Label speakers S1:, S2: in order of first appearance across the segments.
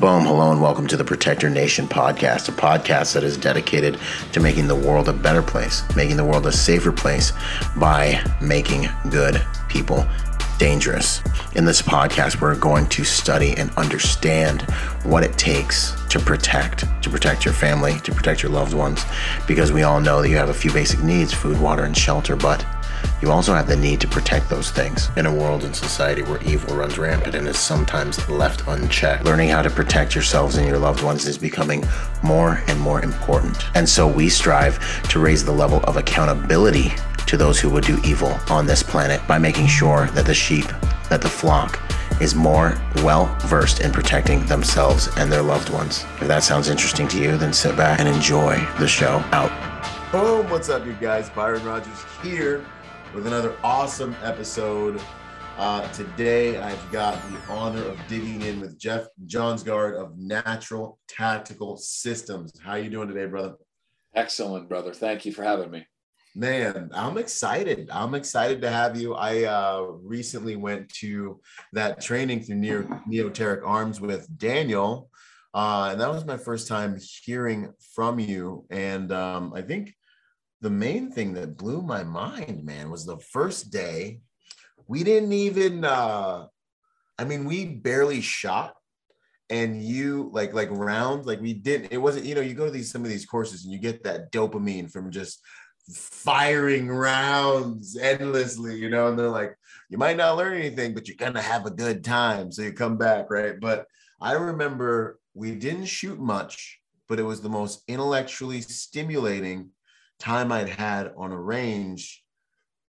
S1: Boom, hello, and welcome to the Protector Nation podcast, a podcast that is dedicated to making the world a better place, making the world a safer place by making good people dangerous. In this podcast, we're going to study and understand what it takes to protect, to protect your family, to protect your loved ones, because we all know that you have a few basic needs food, water, and shelter, but you also have the need to protect those things. In a world and society where evil runs rampant and is sometimes left unchecked, learning how to protect yourselves and your loved ones is becoming more and more important. And so we strive to raise the level of accountability to those who would do evil on this planet by making sure that the sheep, that the flock, is more well versed in protecting themselves and their loved ones. If that sounds interesting to you, then sit back and enjoy the show out.
S2: Boom, what's up, you guys? Byron Rodgers here with another awesome episode. Uh, today, I've got the honor of digging in with Jeff Johnsgaard of Natural Tactical Systems. How you doing today, brother?
S3: Excellent, brother. Thank you for having me.
S2: Man, I'm excited. I'm excited to have you. I uh, recently went to that training through Neo- Neoteric Arms with Daniel, uh, and that was my first time hearing from you. And um, I think the main thing that blew my mind, man, was the first day. We didn't even. Uh, I mean, we barely shot and you like like round like we didn't it wasn't you know you go to these some of these courses and you get that dopamine from just firing rounds endlessly, you know, and they're like, you might not learn anything, but you're gonna have a good time. So you come back, right? But I remember we didn't shoot much, but it was the most intellectually stimulating time I'd had on a range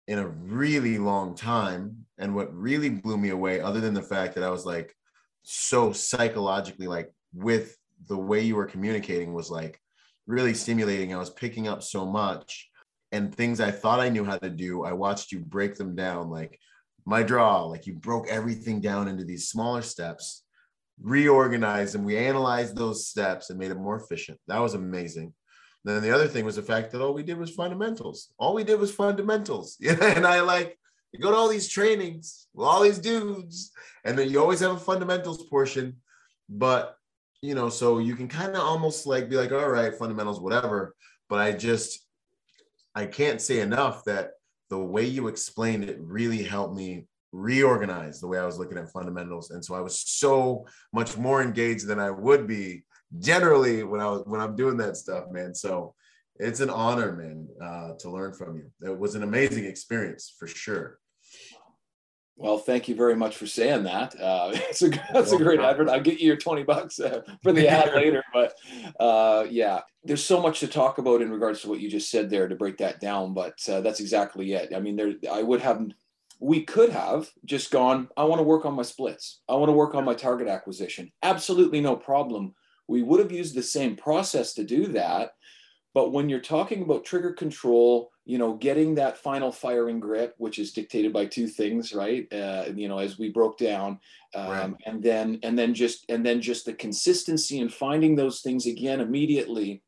S2: in a really long time. And what really blew me away, other than the fact that I was like so psychologically like with the way you were communicating was like really stimulating. I was picking up so much and things I thought I knew how to do, I watched you break them down. Like my draw, like you broke everything down into these smaller steps, reorganized them. We analyzed those steps and made it more efficient. That was amazing. Then the other thing was the fact that all we did was fundamentals. All we did was fundamentals. Yeah. And I like you go to all these trainings with all these dudes, and then you always have a fundamentals portion. But you know, so you can kind of almost like be like, all right, fundamentals, whatever. But I just I can't say enough that the way you explained it really helped me reorganize the way I was looking at fundamentals. And so I was so much more engaged than I would be generally when I was when I'm doing that stuff, man. So it's an honor, man, uh, to learn from you. It was an amazing experience for sure.
S3: Well, thank you very much for saying that. Uh, it's a, that's a great advert. I'll get you your 20 bucks uh, for the ad later. But uh, yeah, there's so much to talk about in regards to what you just said there to break that down. But uh, that's exactly it. I mean, there, I would have, we could have just gone, I want to work on my splits. I want to work on my target acquisition. Absolutely no problem. We would have used the same process to do that. But when you're talking about trigger control, you know, getting that final firing grip, which is dictated by two things, right? Uh, you know, as we broke down, um, right. and then and then just and then just the consistency and finding those things again immediately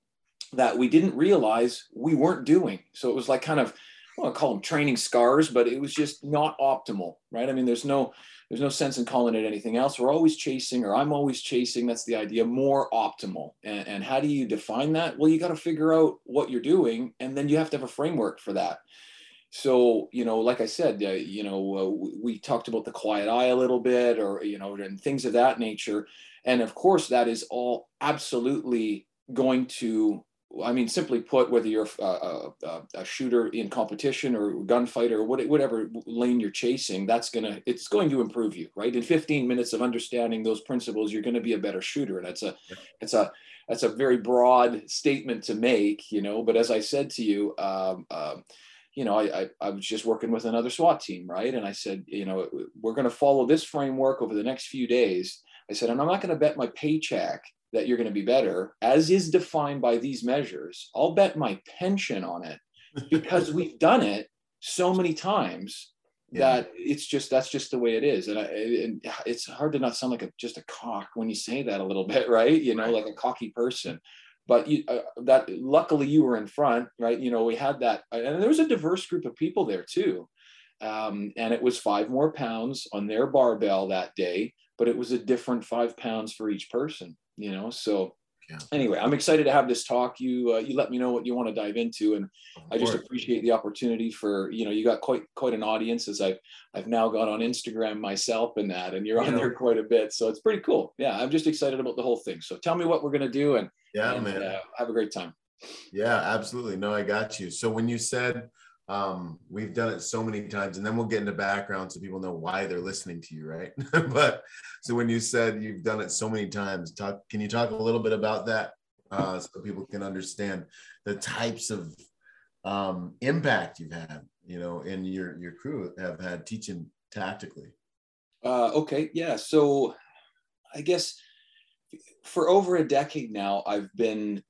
S3: that we didn't realize we weren't doing. So it was like kind of, I call them training scars, but it was just not optimal, right? I mean, there's no there's no sense in calling it anything else. We're always chasing, or I'm always chasing. That's the idea, more optimal. And, and how do you define that? Well, you got to figure out what you're doing, and then you have to have a framework for that. So, you know, like I said, uh, you know, uh, we talked about the quiet eye a little bit, or you know, and things of that nature. And of course, that is all absolutely going to I mean, simply put, whether you're a, a, a, shooter in competition or gunfighter or whatever lane you're chasing, that's gonna it's going to improve you, right? In 15 minutes of understanding those principles, you're going to be a better shooter. And that's a it's a that's a very broad statement to make, you know. But as I said to you, um, um, you know, I, I, I was just working with another SWAT team, right? And I said, you know, we're going to follow this framework over the next few days. I said, and I'm not going to bet my paycheck that you're going to be better, as is defined by these measures, I'll bet my pension on it because we've done it so many times yeah. that it's just that's just the way it is, and, I, and it's hard to not sound like a, just a cock when you say that a little bit, right? You know, right. like a cocky person. But you, uh, that luckily you were in front, right? You know, we had that, and there was a diverse group of people there too. Um, and it was five more pounds on their barbell that day but it was a different five pounds for each person, you know? So yeah. anyway, I'm excited to have this talk. You, uh, you let me know what you want to dive into. And I just appreciate the opportunity for, you know, you got quite, quite an audience as I've, I've now got on Instagram myself and that, and you're on there quite a bit. So it's pretty cool. Yeah. I'm just excited about the whole thing. So tell me what we're going to do and,
S2: yeah,
S3: and,
S2: man.
S3: Uh, have a great time.
S2: Yeah, absolutely. No, I got you. So when you said um, we've done it so many times, and then we'll get into background so people know why they're listening to you, right? but so when you said you've done it so many times, talk. Can you talk a little bit about that uh, so people can understand the types of um, impact you've had, you know, and your your crew have had teaching tactically?
S3: Uh, okay, yeah. So I guess for over a decade now, I've been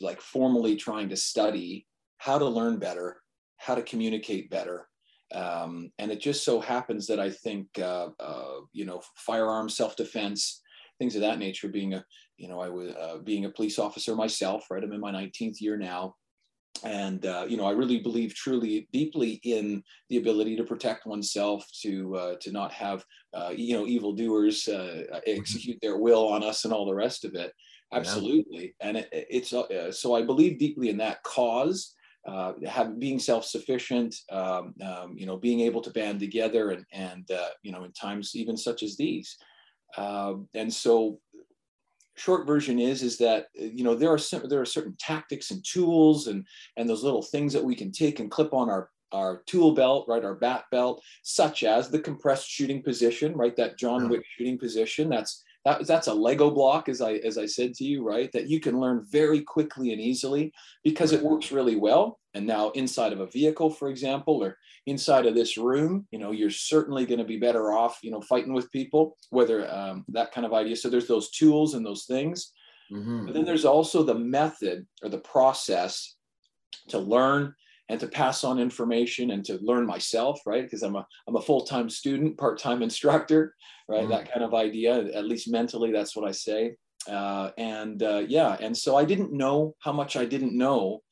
S3: like formally trying to study how to learn better, how to communicate better. Um, and it just so happens that I think, uh, uh, you know, firearm self-defense, things of that nature, being a, you know, I was uh, being a police officer myself, right? I'm in my 19th year now. And, uh, you know, I really believe truly, deeply in the ability to protect oneself, to, uh, to not have, uh, you know, evildoers mm-hmm. execute their will on us and all the rest of it absolutely yeah. and it, it's uh, so i believe deeply in that cause uh, have being self-sufficient um, um, you know being able to band together and and uh, you know in times even such as these uh, and so short version is is that you know there are some, there are certain tactics and tools and and those little things that we can take and clip on our our tool belt, right, our bat belt, such as the compressed shooting position, right, that John Wick shooting position. That's that, that's a Lego block, as I as I said to you, right? That you can learn very quickly and easily because it works really well. And now inside of a vehicle, for example, or inside of this room, you know, you're certainly going to be better off, you know, fighting with people, whether um, that kind of idea. So there's those tools and those things. Mm-hmm. But then there's also the method or the process to learn and to pass on information and to learn myself, right? Because I'm a I'm a full-time student, part-time instructor, right? Mm-hmm. That kind of idea, at least mentally, that's what I say. Uh, and uh, yeah, and so I didn't know how much I didn't know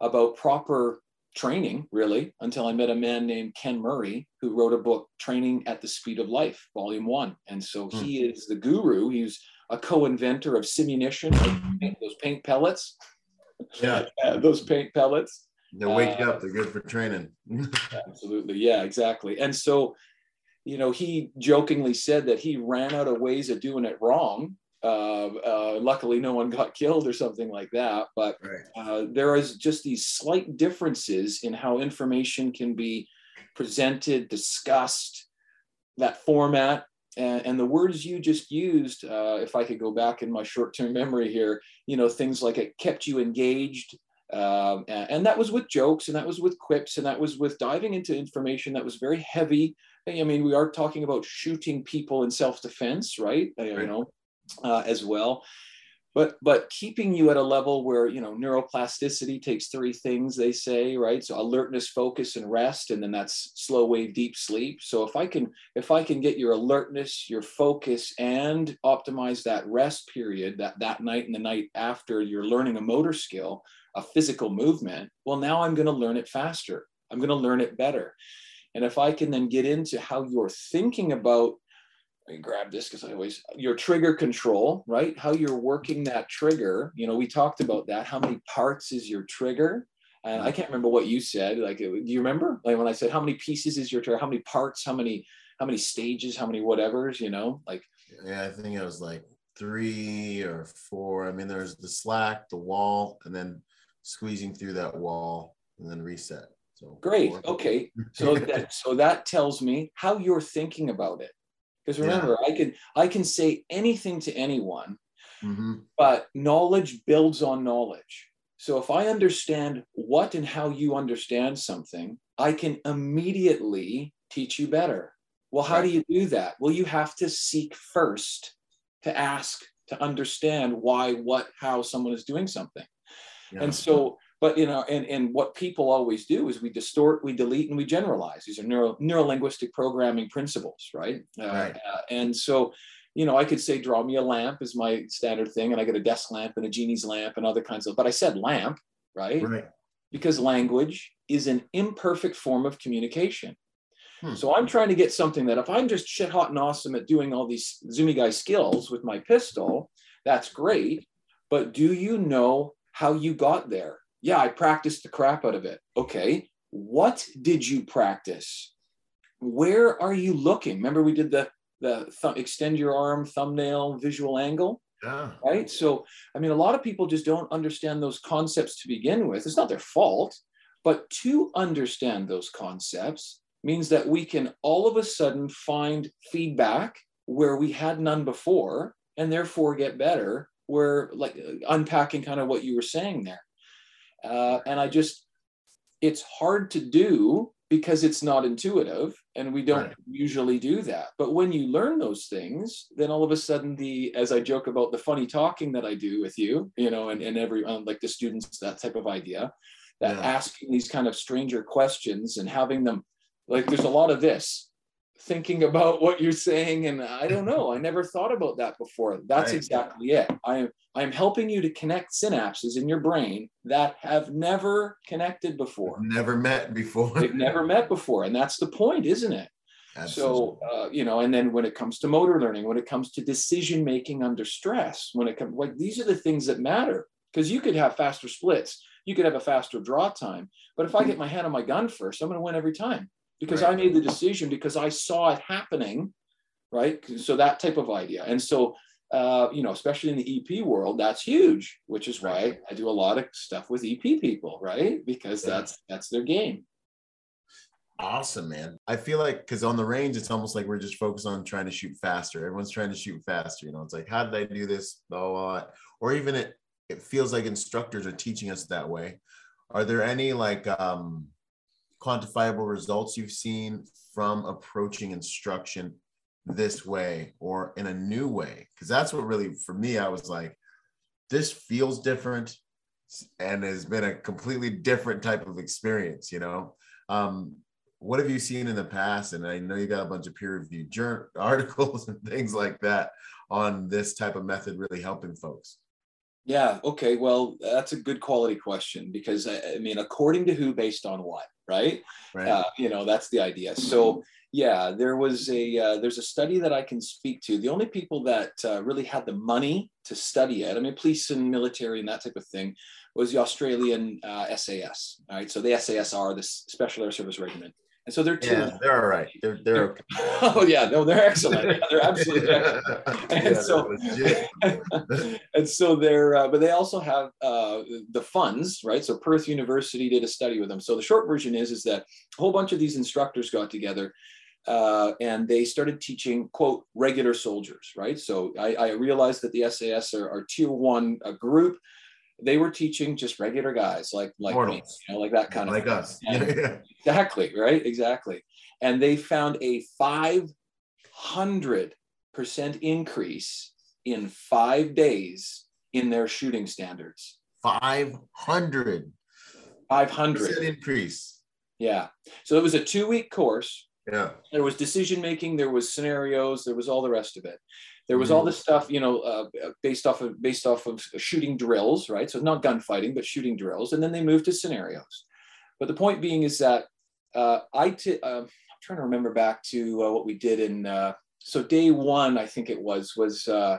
S3: about proper training really until I met a man named Ken Murray who wrote a book, Training at the Speed of Life, Volume One. And so mm. he is the guru. He's a co-inventor of simunition, those paint pellets.
S2: Yeah,
S3: those paint pellets.
S2: They wake uh, up. They're good for training.
S3: absolutely. Yeah, exactly. And so, you know, he jokingly said that he ran out of ways of doing it wrong. Uh, uh, luckily, no one got killed or something like that. But right. uh, there is just these slight differences in how information can be presented, discussed, that format. And, and the words you just used, uh, if I could go back in my short term memory here, you know, things like it kept you engaged, um, and that was with jokes and that was with quips and that was with diving into information that was very heavy. I mean, we are talking about shooting people in self-defense, right? right. You know, uh, as well. But, but keeping you at a level where you know neuroplasticity takes three things they say right so alertness focus and rest and then that's slow wave deep sleep so if i can if i can get your alertness your focus and optimize that rest period that that night and the night after you're learning a motor skill a physical movement, well, now I'm going to learn it faster. I'm going to learn it better. And if I can then get into how you're thinking about, I grab this because I always, your trigger control, right? How you're working that trigger. You know, we talked about that. How many parts is your trigger? And I mm-hmm. can't remember what you said. Like, uh, do you remember? Like when I said, how many pieces is your trigger? How many parts? How many, how many stages? How many whatevers? You know, like.
S2: Yeah, I think it was like three or four. I mean, there's the slack, the wall, and then squeezing through that wall and then reset. So
S3: great. Okay. So that so that tells me how you're thinking about it. Because remember, yeah. I can I can say anything to anyone, mm-hmm. but knowledge builds on knowledge. So if I understand what and how you understand something, I can immediately teach you better. Well, how right. do you do that? Well, you have to seek first to ask to understand why, what, how someone is doing something. Yeah. And so, but you know, and, and what people always do is we distort, we delete, and we generalize. These are neuro neuro linguistic programming principles, right? Uh, right. Uh, and so, you know, I could say, draw me a lamp is my standard thing, and I get a desk lamp and a genie's lamp and other kinds of. But I said lamp, right?
S2: Right.
S3: Because language is an imperfect form of communication. Hmm. So I'm trying to get something that if I'm just shit hot and awesome at doing all these zoomy guy skills with my pistol, that's great. But do you know how you got there? Yeah, I practiced the crap out of it. Okay. What did you practice? Where are you looking? Remember, we did the the th- extend your arm thumbnail visual angle.
S2: Yeah.
S3: Right. So, I mean, a lot of people just don't understand those concepts to begin with. It's not their fault, but to understand those concepts, means that we can all of a sudden find feedback where we had none before and therefore get better where like unpacking kind of what you were saying there uh, and i just it's hard to do because it's not intuitive and we don't right. usually do that but when you learn those things then all of a sudden the as i joke about the funny talking that i do with you you know and, and every um, like the students that type of idea that yeah. asking these kind of stranger questions and having them like there's a lot of this thinking about what you're saying and i don't know. I never thought about that before. That's right. exactly it. I am i'm helping you to connect synapses in your brain that have never connected before.
S2: Never met before.
S3: They've never met before and that's the point isn't it? Absolutely. so uh, you know and then when it comes to motor learning when it comes to decision making under stress when it comes like these are the things that matter because you could have faster splits you could have a faster draw time but if i get my hand on my gun first i'm going to win every time because right. I made the decision because I saw it happening, right? So that type of idea. And so, uh, you know, especially in the EP world, that's huge, which is why I do a lot of stuff with EP people, right? Because yeah. that's that's their game.
S2: Awesome, man. I feel like because on the range, it's almost like we're just focused on trying to shoot faster. Everyone's trying to shoot faster. You know, it's like, how did I do this? Oh, or even it, it feels like instructors are teaching us that way. Are there any like um quantifiable results you've seen from approaching instruction this way or in a new way? Because that's what really for me i was like this feels different and has been a completely different type of experience you know? Um, what have you seen in the past? And i know you got a bunch of peer reviewed journal articles and things like that on this type of method really helping folks
S3: yeah. Okay. Well, that's a good quality question because I, mean, according to who, based on what, right? Right. Uh, you know, that's the idea. So, yeah, there was a uh, there's a study that I can speak to. The only people that uh, really had the money to study it, I mean, police and military and that type of thing, was the Australian SAS. Uh, all right. So the SAS are the Special Air Service Regiment. And so they're two.
S2: Yeah, they're all right. They're they're okay.
S3: oh yeah, no, they're excellent. Yeah, they're absolutely excellent. And yeah, so and so they're uh, but they also have uh, the funds, right? So Perth University did a study with them. So the short version is is that a whole bunch of these instructors got together uh, and they started teaching quote regular soldiers right so i, I realized that the sas are, are tier one a group they were teaching just regular guys like like me, you know, like that kind
S2: like
S3: of
S2: like us. yeah.
S3: Exactly, right? Exactly. And they found a 500% increase in five days in their shooting standards.
S2: 500.
S3: 500
S2: increase.
S3: Yeah. So it was a two week course.
S2: Yeah.
S3: There was decision making, there was scenarios, there was all the rest of it. There was all mm-hmm. this stuff, you know, uh, based off of based off of shooting drills, right? So not gunfighting, but shooting drills, and then they moved to scenarios. But the point being is that uh, I t- uh, I'm trying to remember back to uh, what we did in uh, so day one, I think it was was uh,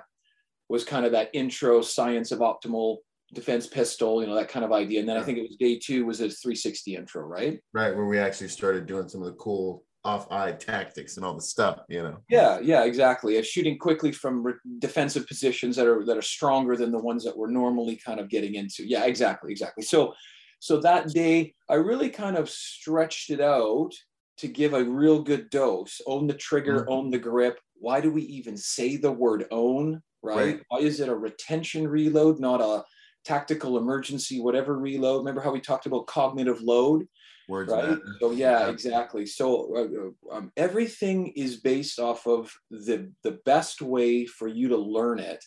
S3: was kind of that intro science of optimal defense pistol, you know, that kind of idea. And then I think it was day two was a 360 intro, right?
S2: Right, where we actually started doing some of the cool off eye tactics and all the stuff, you know.
S3: Yeah, yeah, exactly. shooting quickly from re- defensive positions that are that are stronger than the ones that we're normally kind of getting into. Yeah, exactly, exactly. So, so that day I really kind of stretched it out to give a real good dose. Own the trigger, mm-hmm. own the grip. Why do we even say the word own? Right? right? Why is it a retention reload, not a tactical emergency, whatever reload? Remember how we talked about cognitive load?
S2: Words
S3: right? so yeah. exactly. So uh, uh, um, everything is based off of the the best way for you to learn it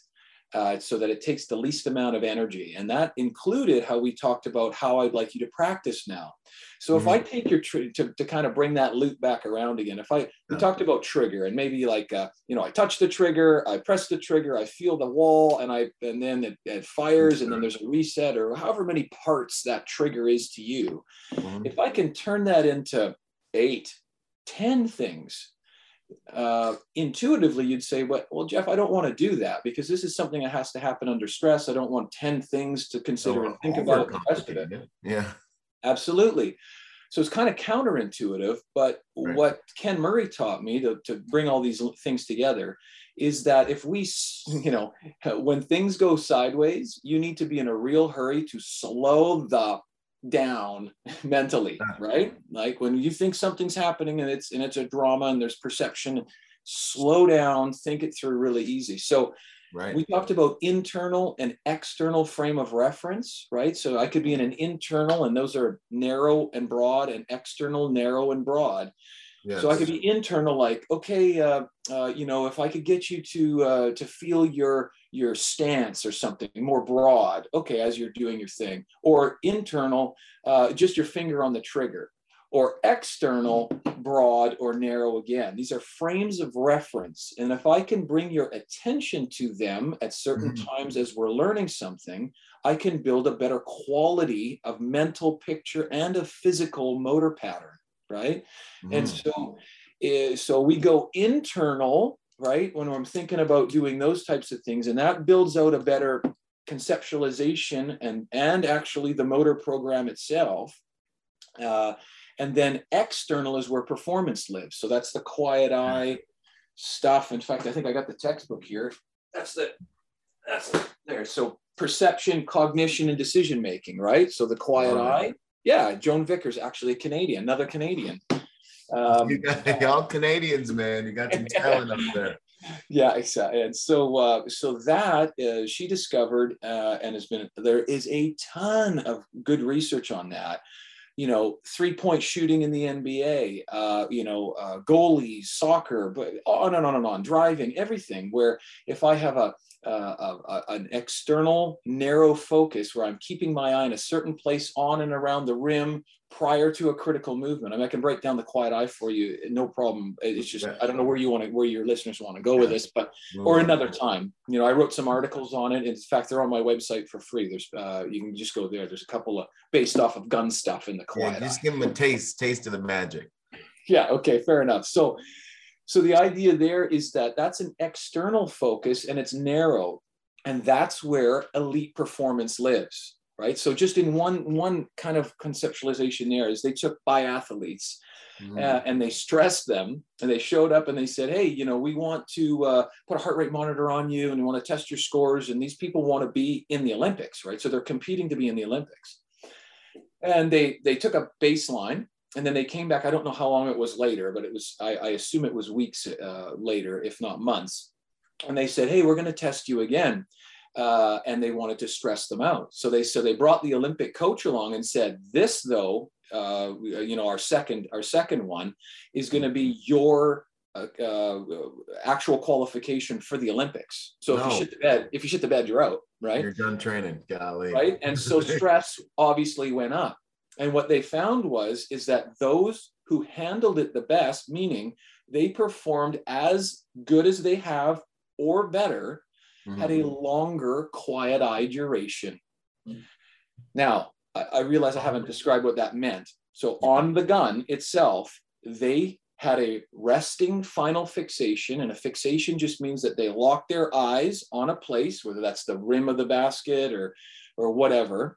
S3: uh, so that it takes the least amount of energy. And that included how we talked about how I'd like you to practice now. So mm-hmm. if I mm-hmm. take your tr- to, to kind of bring that loop back around again, if I we talked about trigger and maybe like uh, you know I touch the trigger, I press the trigger, I feel the wall, and I and then it, it fires, and then there's a reset or however many parts that trigger is to you. Mm-hmm. If I can turn that into eight, 10 things uh, intuitively you'd say well, well jeff i don't want to do that because this is something that has to happen under stress. I don't want 10 things to consider and think about the rest of it.
S2: Yeah.
S3: Absolutely. So it's kind of counterintuitive but right. what ken murray taught me to, to bring all these things together is that if we you know when things go sideways you need to be in a real hurry to slow the down mentally right? Like when you think something's happening and it's and it's a drama and there's perception slow down think it through really easy. So right. we talked about internal and external frame of reference right? So i could be in an internal and those are narrow and broad and external narrow and broad. Yes. So I could be internal, like, okay, uh, uh, you know, if I could get you to uh, to feel your your stance or something more broad, okay, as you're doing your thing, or internal, uh, just your finger on the trigger, or external, broad or narrow again. These are frames of reference, and if I can bring your attention to them at certain mm-hmm. times as we're learning something, I can build a better quality of mental picture and a physical motor pattern right? Mm. And so, uh, so we go internal, right? When I'm thinking about doing those types of things, and that builds out a better conceptualization and and actually the motor program itself. Uh, and then external is where performance lives. So that's the quiet eye stuff. In fact, I think I got the textbook here. That's the that's the, there. So perception, cognition, and decision making, right? So the quiet eye yeah, Joan Vickers, actually a Canadian, another Canadian.
S2: Um, you got all Canadians, man. You got some talent up there.
S3: Yeah, exactly. And so, uh, so that uh, she discovered, uh, and has been there is a ton of good research on that. You know, three point shooting in the NBA. Uh, you know, uh, goalies, soccer, but on and on and on. Driving, everything. Where if I have a uh, an external narrow focus where I'm keeping my eye in a certain place on and around the rim prior to a critical movement. I mean, I can break down the quiet eye for you, no problem. It's just I don't know where you want to, where your listeners want to go with this, but or another time. You know, I wrote some articles on it. In fact, they're on my website for free. There's uh, you can just go there. There's a couple of based off of gun stuff in the quiet.
S2: Yeah, just eye. give them a taste, taste of the magic.
S3: Yeah. Okay. Fair enough. So so the idea there is that that's an external focus and it's narrow. And that's where elite performance lives, right? So just in one, one kind of conceptualization there is they took biathletes mm-hmm. uh, and they stressed them and they showed up and they said, hey, you know, we want to uh, put a heart rate monitor on you and we want to test your scores. And these people want to be in the Olympics, right? So they're competing to be in the Olympics. And they, they took a baseline and then they came back. I don't know how long it was later, but it was, I, I assume it was weeks uh, later, if not months. And they said, Hey, we're going to test you again. Uh, and they wanted to stress them out. So they so they brought the Olympic coach along and said, "This though, uh, you know, our second our second one is going to be your uh, uh, actual qualification for the Olympics. So no. if you shit the bed, if you shit the bed, you're out, right?
S2: You're done training, golly.
S3: Right, and so stress obviously went up. And what they found was is that those who handled it the best, meaning they performed as good as they have or better, mm-hmm. had a mm-hmm. longer quiet eye duration. Mm-hmm. Now, I, I realize I haven't described what that meant. So on the gun itself, they had a resting final fixation, and a fixation just means that they lock their eyes on a place, whether that's the rim of the basket or or whatever,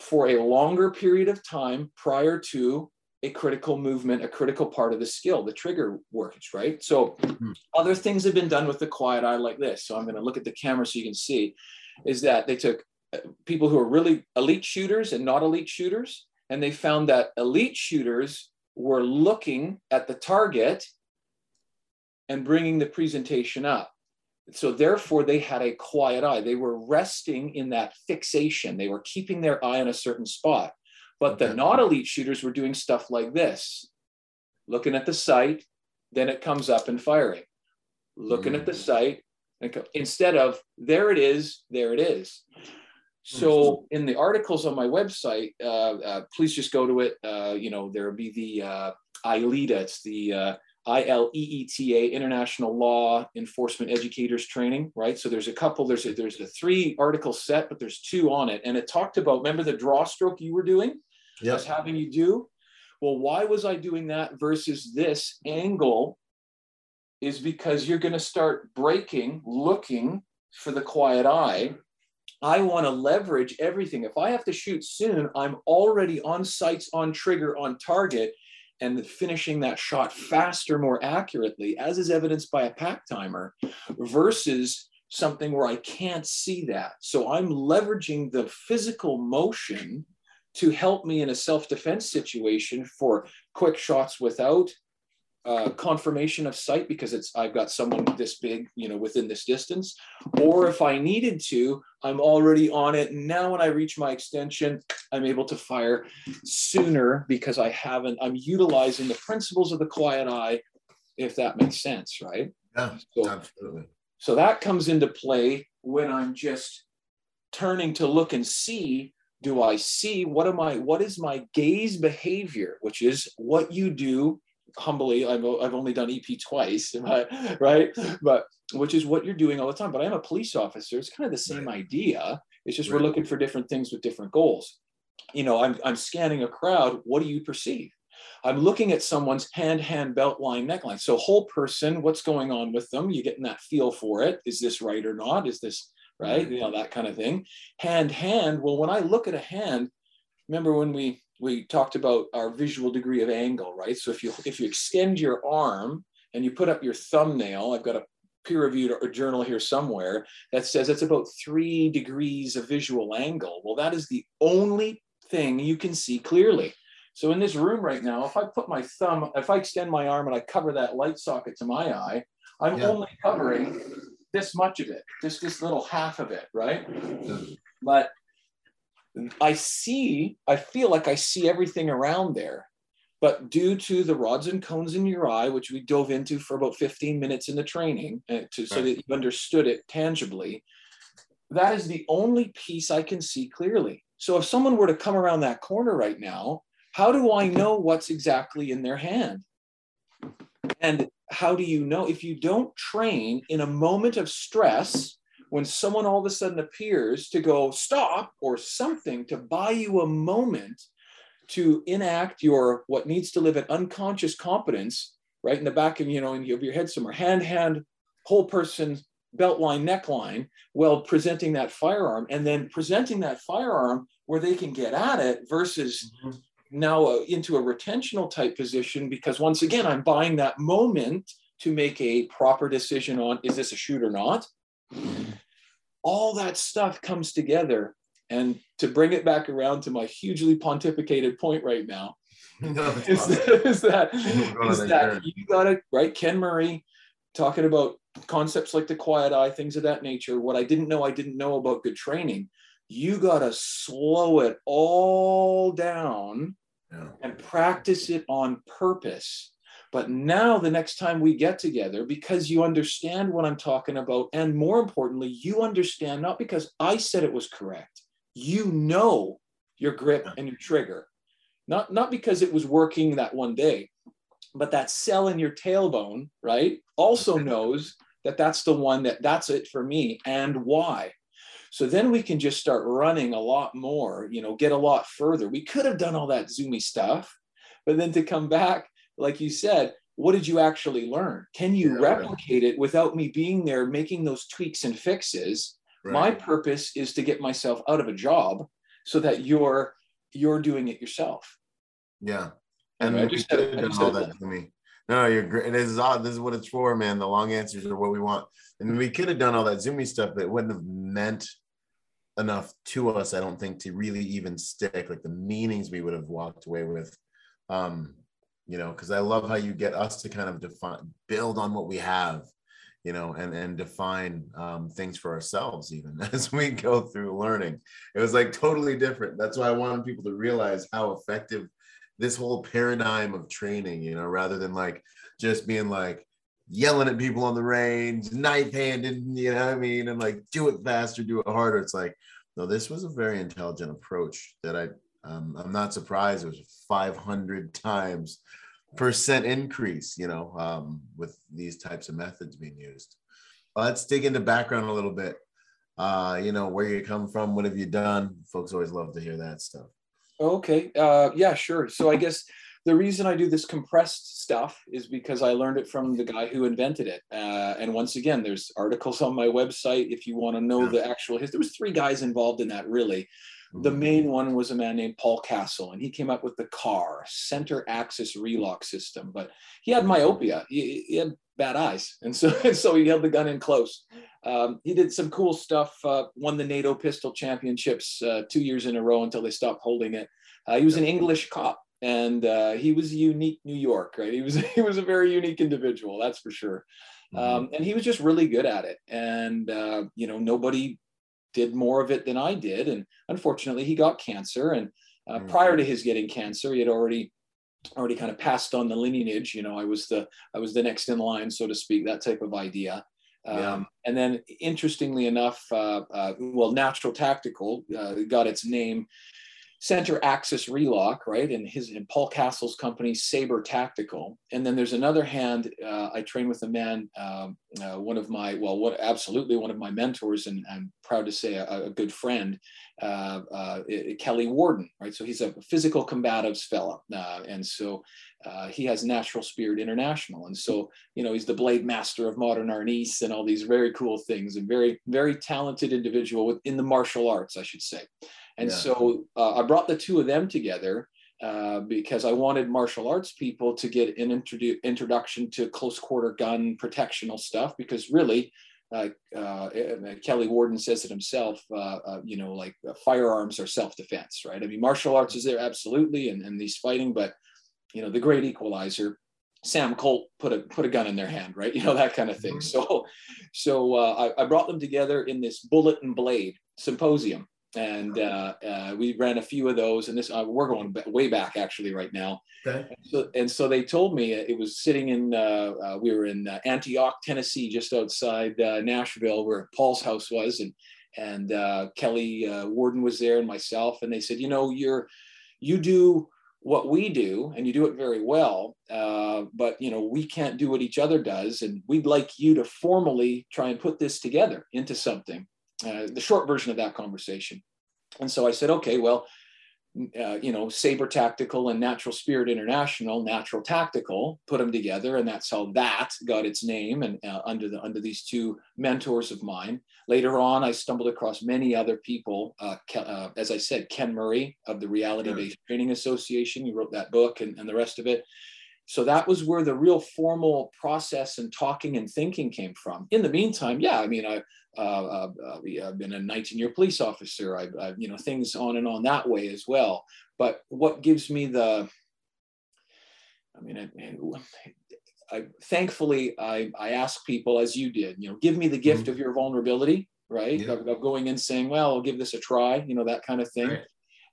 S3: for a longer period of time prior to a critical movement, a critical part of the skill, the trigger works, right? So mm-hmm. other things have been done with the quiet eye like this. So I'm going to look at the camera so you can see is that they took uh, people who are really elite shooters and not elite shooters, and they found that elite shooters were looking at the target and bringing the presentation up so therefore they had a quiet eye they were resting in that fixation they were keeping their eye on a certain spot but the not elite shooters were doing stuff like this looking at the sight then it comes up and firing looking mm. at the mm. sight instead of there it is there it is so in the articles on my website uh, uh, please just go to it uh, you know there'll be the uh, ILETA, it's the uh, ILEETA, International Law Enforcement Educators Training, right? So there's a couple, there's a, there's a three article set, but there's two on it. And it talked about, remember the draw stroke you were doing?
S2: Yes.
S3: having you do? well, why was I doing that versus this angle? Is because you're going to start breaking, looking for the quiet eye. I want to leverage everything. If I have to shoot soon, I'm already on sights, on trigger, on target, and finishing that shot faster, more accurately, as is evidenced by a PACT timer, versus something where I can't see that. So I'm leveraging the physical motion to help me in a self-defense situation for quick shots without uh, confirmation of sight because it's I've got someone this big, you know, within this distance. Or if I needed to, I'm already on it. Now when I reach my extension, I'm able to fire sooner because I haven't, I'm utilizing the principles of the quiet eye, if that makes sense, right?
S2: Yeah, so, absolutely.
S3: So that comes into play when I'm just turning to look and see do I see what am I what is my gaze behavior which is what you do humbly I've, I've only done EP twice right but which is what you're doing all the time but I'm a police officer it's kind of the same right. idea it's just right. we're looking for different things with different goals you know I'm, I'm scanning a crowd what do you perceive I'm looking at someone's hand, hand, belt line, neckline. So whole person, what's going on with them? You're getting that feel for it. Is this right or not? Is this right? You know, that kind of thing. Hand, hand. Well, when I look at a hand, remember when we we talked about our visual degree of angle, right? So if you if you extend your arm and you put up your thumbnail, I've got a peer-reviewed journal here somewhere that says it's about three degrees of visual angle. Well, that is the only thing you can see clearly. So in this room right now, if I put my thumb, if I extend my arm and I cover that light socket to my eye, I'm yeah. only covering this much of it, just this little half of it, right? But I see, I feel like I see everything around there. But due to the rods and cones in your eye, which we dove into for about 15 minutes in the training uh, to, so that you understood it tangibly, that is the only piece I can see clearly. So if someone were to come around that corner right now, how do I know what's exactly in their hand? And how do you know? If you don't train in a moment of stress when someone all of a sudden appears to go stop or something to buy you a moment to enact your what needs to live at unconscious competence right in the back of you know in your head somewhere hand hand whole person belt line neckline while presenting that firearm and then presenting that firearm where they can get at it versus mm-hmm now uh, into a retentional type position because once again, I'm buying that moment to make a proper decision on is this a shoot or not? All that stuff comes together. And to bring it back around to my hugely pontificated point right now, no, is, that, is that, is that you got to, right? Ken Murray talking about concepts like the quiet eye, things of that nature. What I didn't know, I didn't know about good training. You got to slow it all down yeah. and practice it on purpose. But now, the next time we get together, because you understand what I'm talking about, and more importantly, you understand not because I said it was correct, you know your grip and your trigger, not, not because it was working that one day, but that cell in your tailbone, right, also knows that that's the one that that's it for me and why. So then we can just start running a lot more, you know, get a lot further. We could have done all that Zoomy stuff, but then to come back, like you said, what did you actually learn? Can you yeah, replicate right. it without me being there making those tweaks and fixes? Right. My purpose is to get myself out of a job so that you're you're doing it yourself.
S2: Yeah. And I just, said, I just all that to me. No, you're great. This is odd. This is what it's for, man. The long answers are what we want. And we could have done all that Zoomy stuff, but it wouldn't have meant enough to us, I don't think, to really even stick like the meanings we would have walked away with. Um, you know, because I love how you get us to kind of define, build on what we have, you know, and and define um, things for ourselves even as we go through learning. It was like totally different. That's why I wanted people to realize how effective this whole paradigm of training, you know, rather than like just being like, yelling at people on the range, knife handed, you know what I mean? And like, do it faster, do it harder. It's like, no, this was a very intelligent approach that I, um, I'm not surprised it was 500 times percent increase, you know, um, with these types of methods being used. Let's dig into background a little bit. Uh, you know, where you come from, what have you done? Folks always love to hear that stuff.
S3: Okay. Uh, yeah, sure. So I guess the reason I do this compressed stuff is because I learned it from the guy who invented it. Uh, and once again, there's articles on my website if you want to know yeah. the actual history. There was three guys involved in that, really. The mm-hmm. main one was a man named Paul Castle, and he came up with the CAR, center axis relock system. But he had myopia. He, he had bad eyes, and so and so he held the gun in close. Um, he did some cool stuff. Uh, won the NATO pistol championships uh, two years in a row until they stopped holding it. Uh, he was an English cop, and uh, he was a unique New York. Right, he was he was a very unique individual. That's for sure. Mm-hmm. Um, and he was just really good at it. And uh, you know, nobody did more of it than I did. And unfortunately, he got cancer. And uh, mm-hmm. prior to his getting cancer, he had already already kind of passed on the lineage. You know, I was the I was the next in line, so to speak, that type of idea. Yeah. Um, and then, interestingly enough, uh, uh, well, Natural Tactical uh, got its name center axis relock, right? And his and Paul Castle's company, Sabre Tactical. And then there's another hand. Uh, I train with a man, um, uh, one of my well, what absolutely one of my mentors, and I'm proud to say a, a good friend, uh, uh Kelly Worden, right? So he's a physical combatives fellow, uh, and so uh, he has Natural Spirit International, and so you know he's the blade master of modern Arnis and all these very cool things, and very very talented individual within the martial arts, I should say. And yeah. so uh, I brought the two of them together uh, because I wanted martial arts people to get an introdu- introduction to close quarter gun protectional stuff because really, uh, uh Kelly Worden says it himself, uh, uh, you know, like firearms are self defense, right? I mean, martial arts is there absolutely, and, and these fighting, but you know, the great equalizer, Sam Colt put a put a gun in their hand, right? You know that kind of thing. Mm-hmm. So, so uh, I, I, brought them together in this Bullet and Blade symposium, and uh, uh, we ran a few of those. And this uh, we're going way back actually right now. Okay. And so, and so they told me it was sitting in. Uh, uh, we were in uh, Antioch, Tennessee, just outside Nashville, where Paul's house was, and and Kelly Worden was there, and myself. And they said, you know, you're you do what we do and you do it very well uh, but you know we can't do what each other does and we'd like you to formally try and put this together into something uh, the short version of that conversation. And so I said, okay, well, uh, you know, Sabre Tactical and Natural Spirit International, Natural Tactical, put them together, and that's how that got its name. And uh, under the under these two mentors of mine. Later on, I stumbled across many other people. Uh, uh as I said, Ken Murray of the Reality Based. Training Association, he wrote that book, and, and the rest of it. So that was where the real formal process and talking and thinking came from. In the meantime, yeah, I mean, I uh, uh, uh I've been a 19 year police officer. I've, I've, you know, things on and on that way as well. But what gives me the, I mean, I, I thankfully I, I ask people as you did, you know, give me the gift mm-hmm. of your vulnerability, right? Yeah. Of, of, going in saying, well, I'll give this a try, you know, that kind of thing. Right.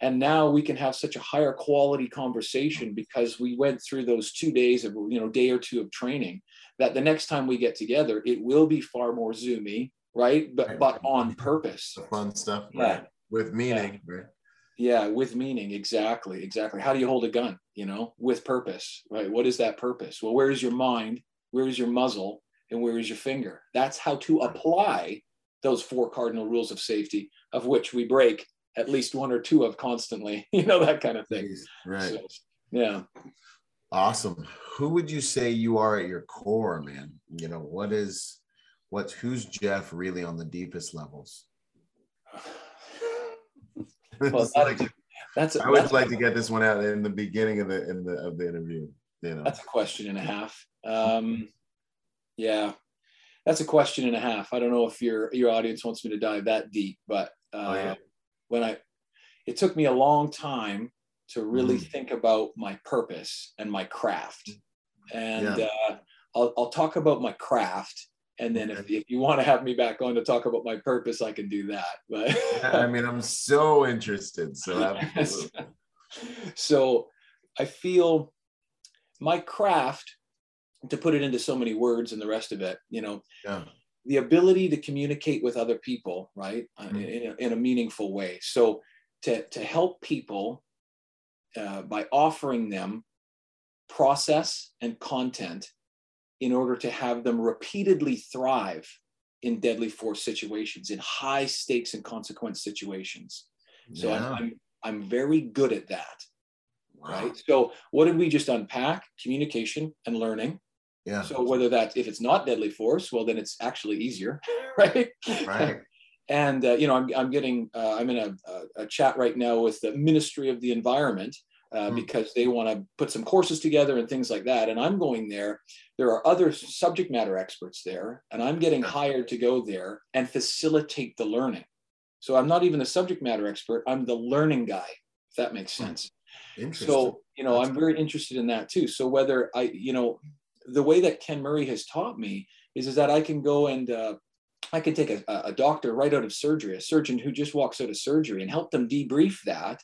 S3: And now we can have such a higher quality conversation because we went through those two days of, you know, day or two of training that the next time we get together, it will be far more zoomy right? But right. but on purpose.
S2: The fun stuff, yeah. right? With meaning,
S3: yeah.
S2: right?
S3: Yeah, with meaning, exactly, exactly. How do you hold a gun? You know, with purpose, right? What is that purpose? Well, where is your mind? Where is your muzzle? And where is your finger? That's how to apply those four cardinal rules of safety, of which we break at least one or two of constantly. You know that kind of thing.
S2: Right. So,
S3: yeah.
S2: Awesome. Who would you say you are at your core, man? You know, what is what's who's Jeff really on the deepest levels?
S3: well, like, that's
S2: I would that's like to get this one out in the beginning of the in the of the interview. You know,
S3: that's a question and a half. Um, yeah, that's a question and a half. I don't know if your your audience wants me to dive that deep, but uh, oh, yeah. When I, it took me a long time to really mm. think about my purpose and my craft, and yeah. uh, I'll I'll talk about my craft and then if, if you want to have me back on to talk about my purpose i can do that but
S2: i mean i'm so interested so
S3: so i feel my craft to put it into so many words and the rest of it you know yeah. The ability to communicate with other people right uh, mm-hmm. in, a, in a meaningful way so to, to help people uh, by offering them process and content in order to have them repeatedly thrive in deadly force situations, in high stakes and consequence situations. So yeah. I'm, I'm very good at that. wow. right? So what did we just unpack? Communication and learning.
S2: Yeah.
S3: So whether that if it's not deadly force, well then it's actually easier, right?
S2: Right.
S3: and uh, you know, I'm I'm getting uh, I'm in a, a, a, chat right now with the Ministry of the Environment uh, mm. because they want to put some courses together and things like that. And I'm going there. There are other subject matter experts there, and I'm getting hired to go there and facilitate the learning. So I'm not even the subject matter expert. I'm the learning guy, if that makes hmm. sense. So, you know, That's I'm very interested in that too. So whether I, you know, the way that Ken Murray has taught me is, is that I can go and uh, I can take a, a doctor right out of surgery, a surgeon who just walks out of surgery and help them debrief that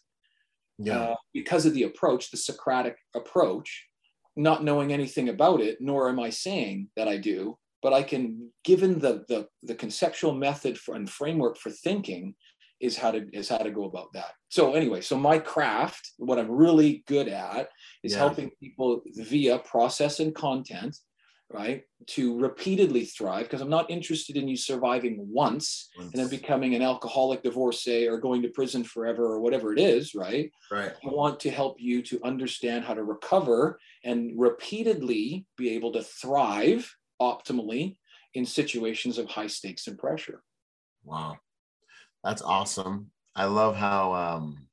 S2: yeah. Uh,
S3: because of the approach, the Socratic approach, not knowing anything about it, nor am I saying that I do, but I can, given the the, the conceptual method for, and framework for thinking, is how to is how to go about that. So anyway, so my craft, what I'm really good at, is yeah. helping people via process and content right to repeatedly thrive because i'm not interested in you surviving once, once, and then becoming an alcoholic divorcee or going to prison forever or whatever it is right?
S2: Right.
S3: I want to help you to understand how to recover and repeatedly be able to thrive optimally in situations of high stakes and pressure.
S2: Wow that's awesome i love how um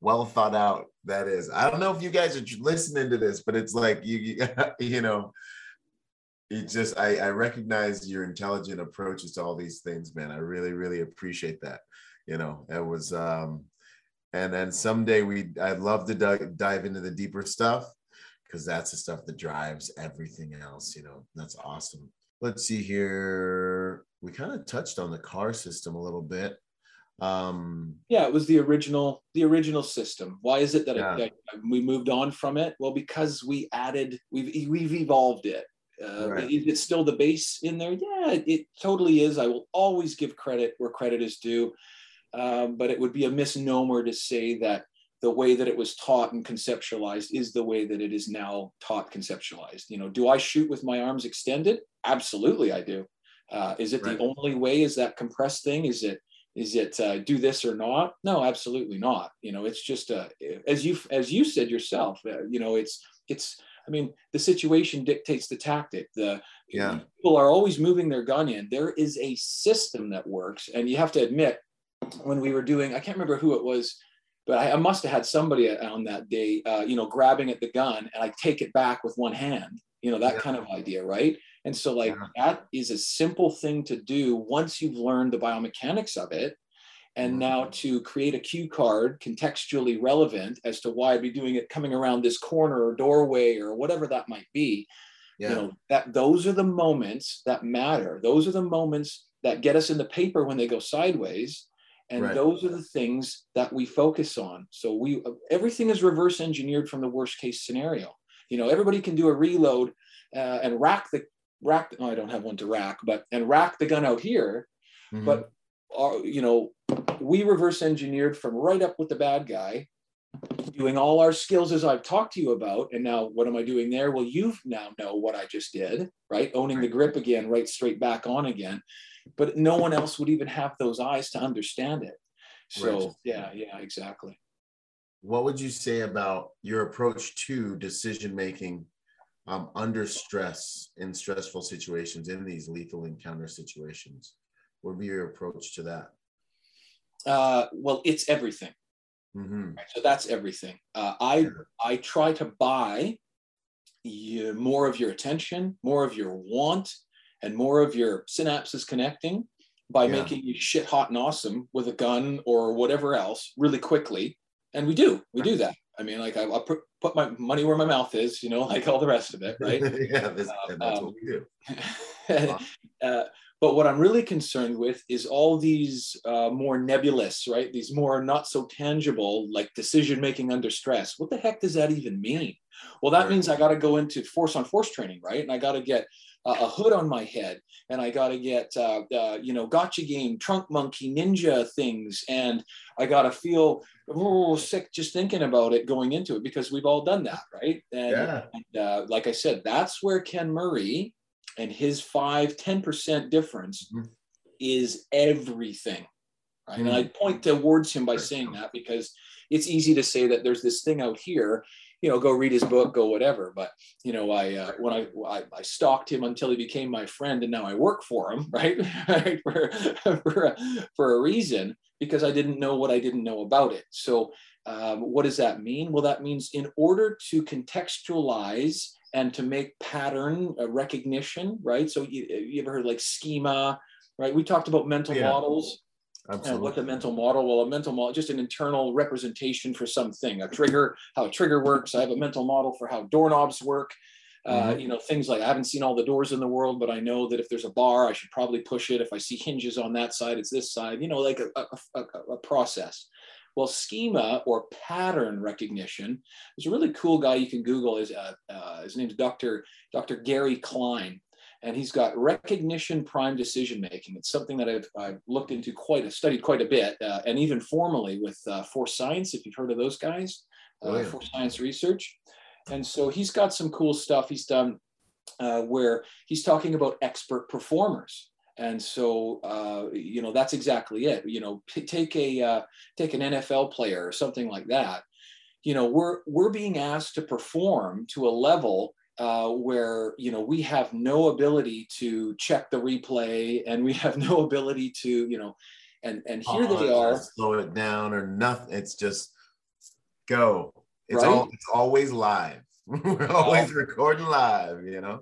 S2: well thought out that is i don't know if you guys are listening to this but it's like you you, you know it just I, I recognize your intelligent approaches to all these things, man. I really, really appreciate that. You know, it was um and then someday we I'd love to dive into the deeper stuff because that's the stuff that drives everything else, you know. That's awesome. Let's see here. We kind of touched on the car system a little bit. Um
S3: yeah, it was the original the original system. Why is it that, yeah. it, that we moved on from it? Well, because we added we've we've evolved it uh, right. is it still the base in there? Yeah, it, totally is. I will always give credit where credit is due. Um, but it would be a misnomer to say that the way that it was taught and conceptualized is the way that it is now taught conceptualized. You know, do I shoot with my arms extended? Absolutely, I do. Uh, is it right. the only way? Is that compressed thing? Is it is it uh, do this or not? No, absolutely not. You know, it's just a, as you as you said yourself. Uh, you know, it's it's I mean, the situation dictates the tactic. The
S2: yeah.
S3: people are always moving their gun in. There is a system that works, and you have to admit, when we were doing, I can't remember who it was, but I, I must have had somebody on that day, uh, you know, grabbing at the gun, and I take it back with one hand. You know, that yeah. kind of idea, right? And so, like, yeah. that is a simple thing to do once you've learned the biomechanics of it and mm-hmm. now to create a cue card contextually relevant as to why I'd be doing it coming around this corner or doorway or whatever that might be. Yeah. You know, that those are the moments that matter. Those are the moments that get us in the paper when they go sideways. And right. those are the things that we focus on. So we everything is reverse engineered from the worst case scenario. You know, everybody can do a reload uh, and rack the rack. Oh, I don't have one to rack, but and rack the gun out here. Mm-hmm. But uh, you know, we reverse engineered from right up with the bad guy, doing all our skills as I've talked to you about. And now what am I doing there? Well, you now know what I just did, right? Owning the grip again, right straight back on again. But no one else would even have those eyes to understand it. So right. yeah, yeah, exactly.
S2: What would you say about your approach to decision making um, under stress in stressful situations in these lethal encounter situations? What would be your approach to that?
S3: Uh, well, it's everything. Mm-hmm. Right? So that's everything. Uh, I I try to buy you, more of your attention, more of your want, and more of your synapses connecting by yeah. making you shit hot and awesome with a gun or whatever else really quickly. And we do, we do that. I mean, like I, I put, put my money where my mouth is, you know, like all the rest of it, right?
S2: yeah, this, that's um, what we do.
S3: uh, but what I'm really concerned with is all these uh, more nebulous, right? These more not so tangible, like decision making under stress. What the heck does that even mean? Well, that means I got to go into force on force training, right? And I got to get uh, a hood on my head, and I got to get, uh, uh, you know, gotcha game, trunk monkey, ninja things, and I got to feel oh, sick just thinking about it going into it because we've all done that, right? And,
S2: yeah.
S3: and uh, like I said, that's where Ken Murray and his 5 10% difference mm-hmm. is everything right? Mm. And I point towards him by saying that because it's easy to say that there's this thing out here you know, go read his book, go whatever. But you know, I uh, when I, I, I stalked him until he became my friend, and now I work for him, right? for for a, for a reason because I didn't know what I didn't know about it. So, um, what does that mean? Well, that means in order to contextualize and to make pattern uh, recognition, right? So you, you ever heard like schema, right? We talked about mental yeah. models Absolutely. And what's a mental model? Well, a mental model, just an internal representation for something, a trigger, how a trigger works. I have a mental model for how doorknobs work. Uh, mm-hmm. you know, things like I haven't seen all the doors in the world, but I know that if there's a bar, I should probably push it. If I see hinges on that side, it's this side, you know, like a, a, a, a process. Well, schema or pattern recognition is a really cool guy you can Google. Is uh, uh, his name's Dr. Dr. Gary Klein, and he's got recognition primed decision making. It's something that I've, I've looked into quite, a, studied quite a bit, uh, and even formally with uh, Force Science, if you've heard of those guys, uh, oh, yeah. Force Science Research. And so he's got some cool stuff he's done uh, where he's talking about expert performers. And so, uh, you know, that's exactly it. You know, take a uh, take an NFL player or something like that. You know, we're we're being asked to perform to a level uh, where you know we have no ability to check the replay and we have no ability to you know and and here they are
S2: slow it down or nothing it's just go it's right? all it's always live we're always oh. recording live you know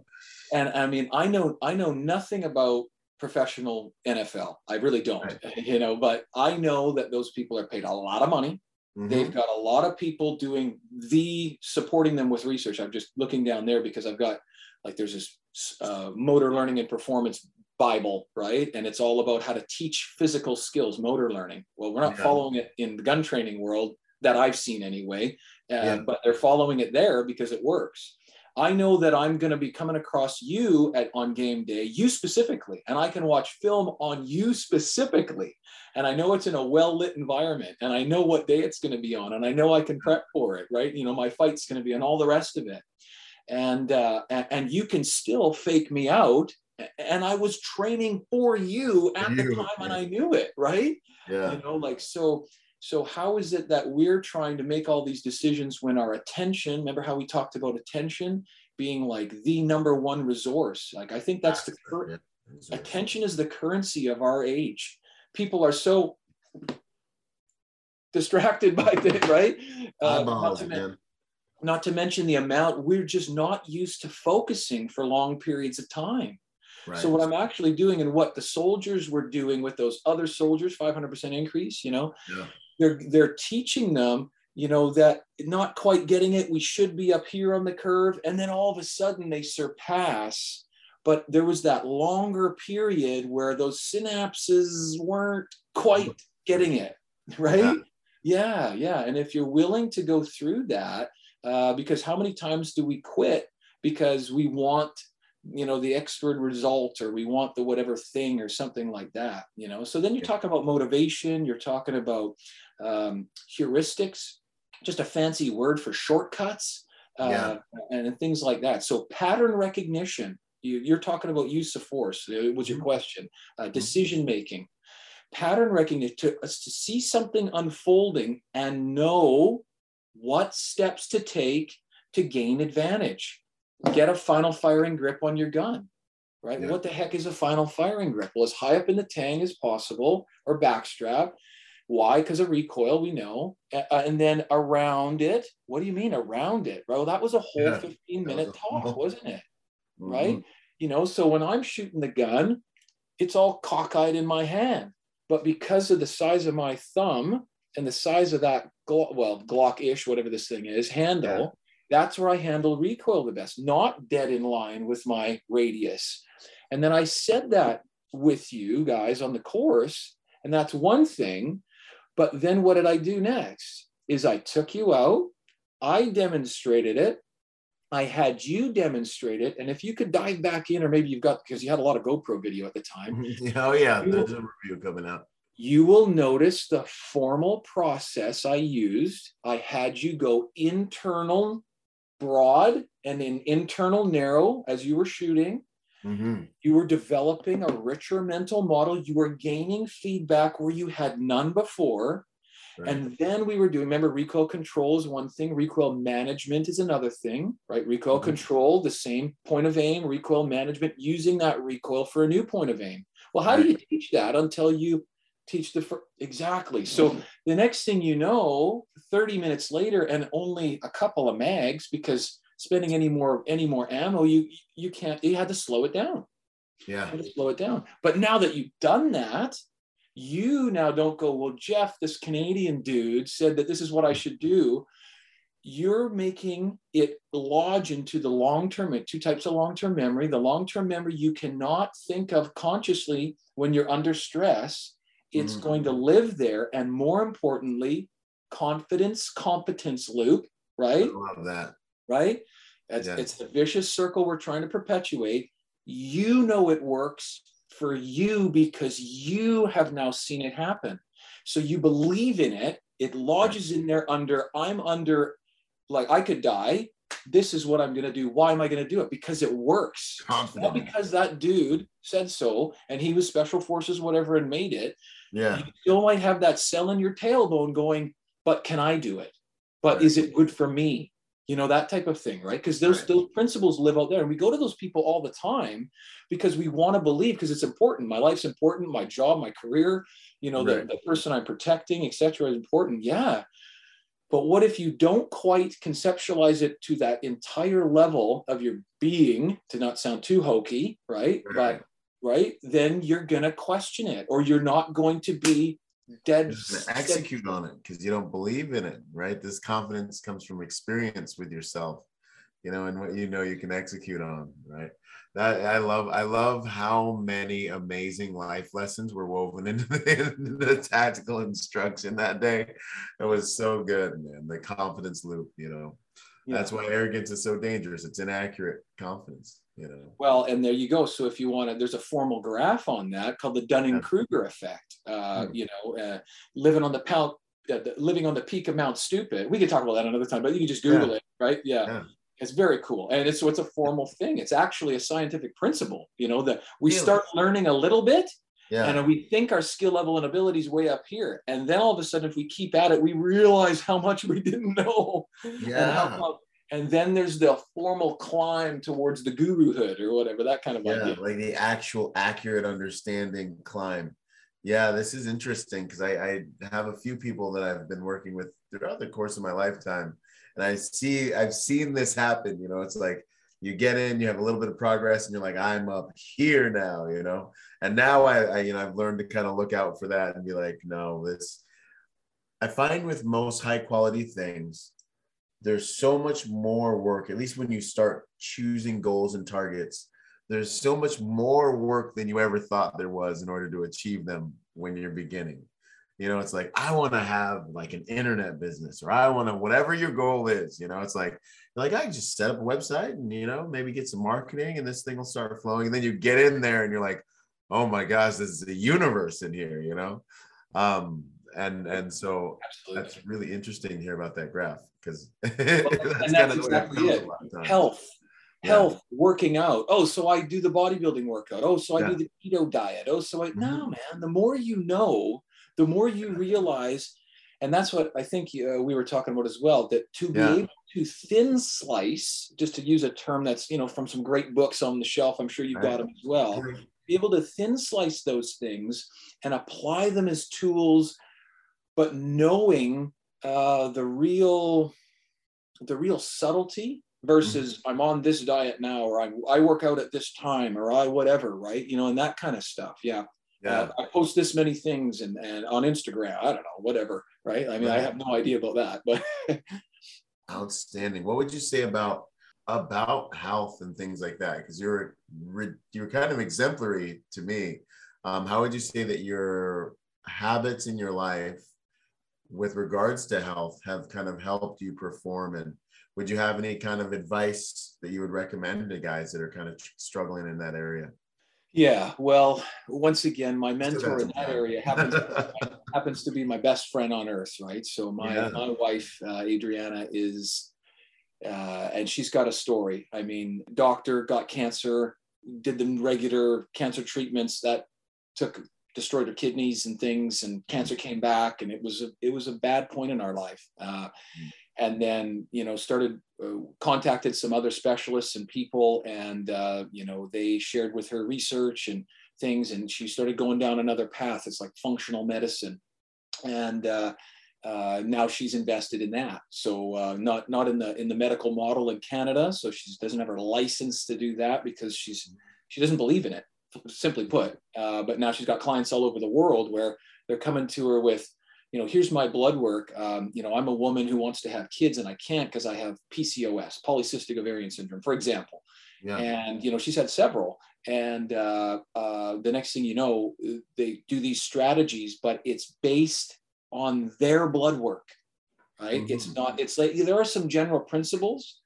S3: and i mean i know i know nothing about professional nfl i really don't right. you know but i know that those people are paid a lot of money Mm-hmm. They've got a lot of people doing the supporting them with research. I'm just looking down there because I've got like there's this uh, motor learning and performance Bible, right? And it's all about how to teach physical skills, motor learning. Well, we're not yeah. following it in the gun training world that I've seen anyway, uh, yeah. but they're following it there because it works. I know that I'm going to be coming across you at on game day, you specifically, and I can watch film on you specifically. And I know it's in a well lit environment, and I know what day it's going to be on, and I know I can prep for it, right? You know, my fight's going to be, and all the rest of it. And uh, and you can still fake me out, and I was training for you at the time, and I knew it, right?
S2: Yeah.
S3: You know, like so so, how is it that we're trying to make all these decisions when our attention, remember how we talked about attention being like the number one resource? Like, I think that's the current attention is the currency of our age. People are so distracted by it, right?
S2: Uh, not, to men-
S3: not to mention the amount, we're just not used to focusing for long periods of time. Right. So what I'm actually doing and what the soldiers were doing with those other soldiers, 500% increase, you know,
S2: yeah
S3: they're they're teaching them you know that not quite getting it we should be up here on the curve. And then all of a sudden they surpass. But there was that longer period where those synapses weren't quite getting it right? Yeah. Yeah, yeah. and if you're willing to go through that uh, because how many times do we quit because we want you know the extra result or we want the whatever thing or something like that you know so then you talk about motivation you're talking about um, heuristics just a fancy word for shortcuts uh, yeah. and, things like that so pattern recognition you, are talking about use of force it was your mm-hmm. question uh, mm-hmm. decision making pattern recognition to, uh, to see something unfolding and know what steps to take to gain advantage get a final firing grip on your gun, right? Yeah. What the heck is a final firing grip? Well, as high up in the tang as possible or backstrap. Why? Because of recoil, we know. Uh, and then around it, what do you mean around it? Well, that was a whole yeah, 15 minute talk, wasn't it? Mm-hmm. Right? You know, so when I'm shooting the gun, it's all cockeyed in my hand. But because of the size of my thumb and the size of that, well, Glock ish, whatever this thing is, handle, that's where I handle recoil the best, not dead in line with my radius. And then I said that with you guys on the course, and that's one thing. But then what did I do next? Is I took you out, I demonstrated it, I had you demonstrate it. And if you could dive back in, or maybe you've got because you had a lot of GoPro video at the time.
S2: oh, yeah, there's a review coming out.
S3: You will notice the formal process I used. I had you go internal broad and an internal narrow as you were shooting. Mm-hmm. You were developing a richer mental model. You were gaining feedback where you had none before. Right. And then we were doing, remember, recoil control is one thing, recoil management is another thing, right? Recoil mm-hmm. control, the same point of aim, recoil management, using that recoil for a new point of aim. Well, how right. do you teach that until you teach the fir- exactly? So the next thing you know, 30 minutes later, and only a couple of mags because spending any more any more ammo, you you can't. You had to slow it down.
S2: Yeah,
S3: you had to slow it down. But now that you've done that, you now don't go. Well, Jeff, this Canadian dude said that this is what I should do. You're making it lodge into the long term. Two types of long term memory. The long term memory you cannot think of consciously when you're under stress. It's mm-hmm. going to live there, and more importantly, confidence competence loop. Right. I
S2: love that
S3: right? It's, yeah. it's the vicious circle we're trying to perpetuate. You know it works for you because you have now seen it happen. So you believe in it. It lodges in there under, I'm under, like I could die. This is what I'm going to do. Why am I going to do it? Because it works. Confident. Not because that dude said so and he was special forces, whatever, and made it.
S2: Yeah.
S3: You still might have that cell in your tailbone going, but can I do it? But right. is it good for me? you know that type of thing right because those right. those principles live out there and we go to those people all the time because we want to believe because it's important my life's important my job my career you know right. the, the person i'm protecting etc is important yeah but what if you don't quite conceptualize it to that entire level of your being to not sound too hokey right, right. but right? Then you're going to question it or you're not going to be dead
S2: execute on it because you don't believe in it right? This confidence comes from experience with yourself you know and what you know you can execute on right? That i love i love how many amazing life lessons were woven into the, the tactical instruction that day. It was so good man the confidence loop you know? Yeah. that's why arrogance is so dangerous. It's inaccurate confidence you know
S3: well and there you go so if you want to there's a formal graph on that called the dunning-kruger effect uh, mm. you know uh, living on the pound uh, living on the peak of mount stupid we could talk about that another time but you can just google yeah. it right yeah. yeah. It's very cool, and it's so it's a formal thing. It's actually a scientific principle. You know that we really? start learning a little bit, yeah. And we think our skill level and abilities way up here. And then all of a sudden, if we keep at it, we realize how much we didn't know.
S2: Yeah.
S3: And, how, and then there's the formal climb towards the guruhood or whatever that kind of idea.
S2: yeah, idea. like the actual accurate understanding climb. Yeah, this is interesting because I, I have a few people that I've been working with throughout the course of my lifetime, and I see I've seen this happen. You know, it's like you get in, you have a little bit of progress, and you're like, I'm up here now. You know, and now I, I you know I've learned to kind of look out for that and be like, no, this. I find with most high quality things, there's so much more work, at least when you start choosing goals and targets, there's so much more work than you ever thought there was in order to achieve them when you're beginning. You know, it's like, I want to have like an internet business or I want to, whatever your goal is, you know, it's like, like, I just set up a website and, you know, maybe get some marketing and this thing will start flowing. And then you get in there and you're like, oh my gosh, this is a universe in here, you know? Um, and and so Absolutely. that's really interesting to hear about that graph because well,
S3: that's, that's exactly it. Health, yeah. health, working out. Oh, so I do the bodybuilding workout. Oh, so I yeah. do the keto diet. Oh, so I mm-hmm. no man. The more you know, the more you realize, and that's what I think uh, we were talking about as well. That to be able to thin slice, just to use a term that's you know from some great books on the shelf. I'm sure you've got them as well. Be able to thin slice those things and apply them as tools but knowing uh, the real the real subtlety versus mm-hmm. I'm on this diet now, or I, I work out at this time, or I whatever, right? You know, and that kind of stuff. Yeah. Yeah. Uh, I post this many things and, and on Instagram, I don't know, whatever, right? I mean, right. I have no idea about that, but
S2: outstanding. What would you say about about health and things like that? Because you're you're kind of exemplary to me. Um, how would you say that your habits in your life with regards to health have kind of helped you perform? And would you have any kind of advice that you would recommend to guys that are kind of struggling in that area?
S3: Yeah well once again my mentor in that area happens, happens to be my best friend on earth right? So my yeah. my wife uh, adriana is uh, and she's got a story. I mean doctor got cancer did the regular cancer treatments that took destroyed her kidneys and things and cancer came back and it was a, it was a bad point in our life uh, and then you know started uh, contacted some other specialists and people and uh, you know they shared with her research and things and she started going down another path it's like functional medicine and uh, uh, now she's invested in that. So uh, not not in the in the medical model in Canada. So she doesn't have her license to do that because she's she doesn't believe in it. Simply put, uh, but now she's got clients all over the world where they're coming to her with, you know, here's my blood work. Um, you know, I'm a woman who wants to have kids and I can't because I have PCOS, polycystic ovarian syndrome, for example. Yeah. And you know, she's had several. And uh, uh, the next thing you know, they do these strategies, but it's based on their blood work, right? Mm-hmm. It's not, it's like there are some general principles,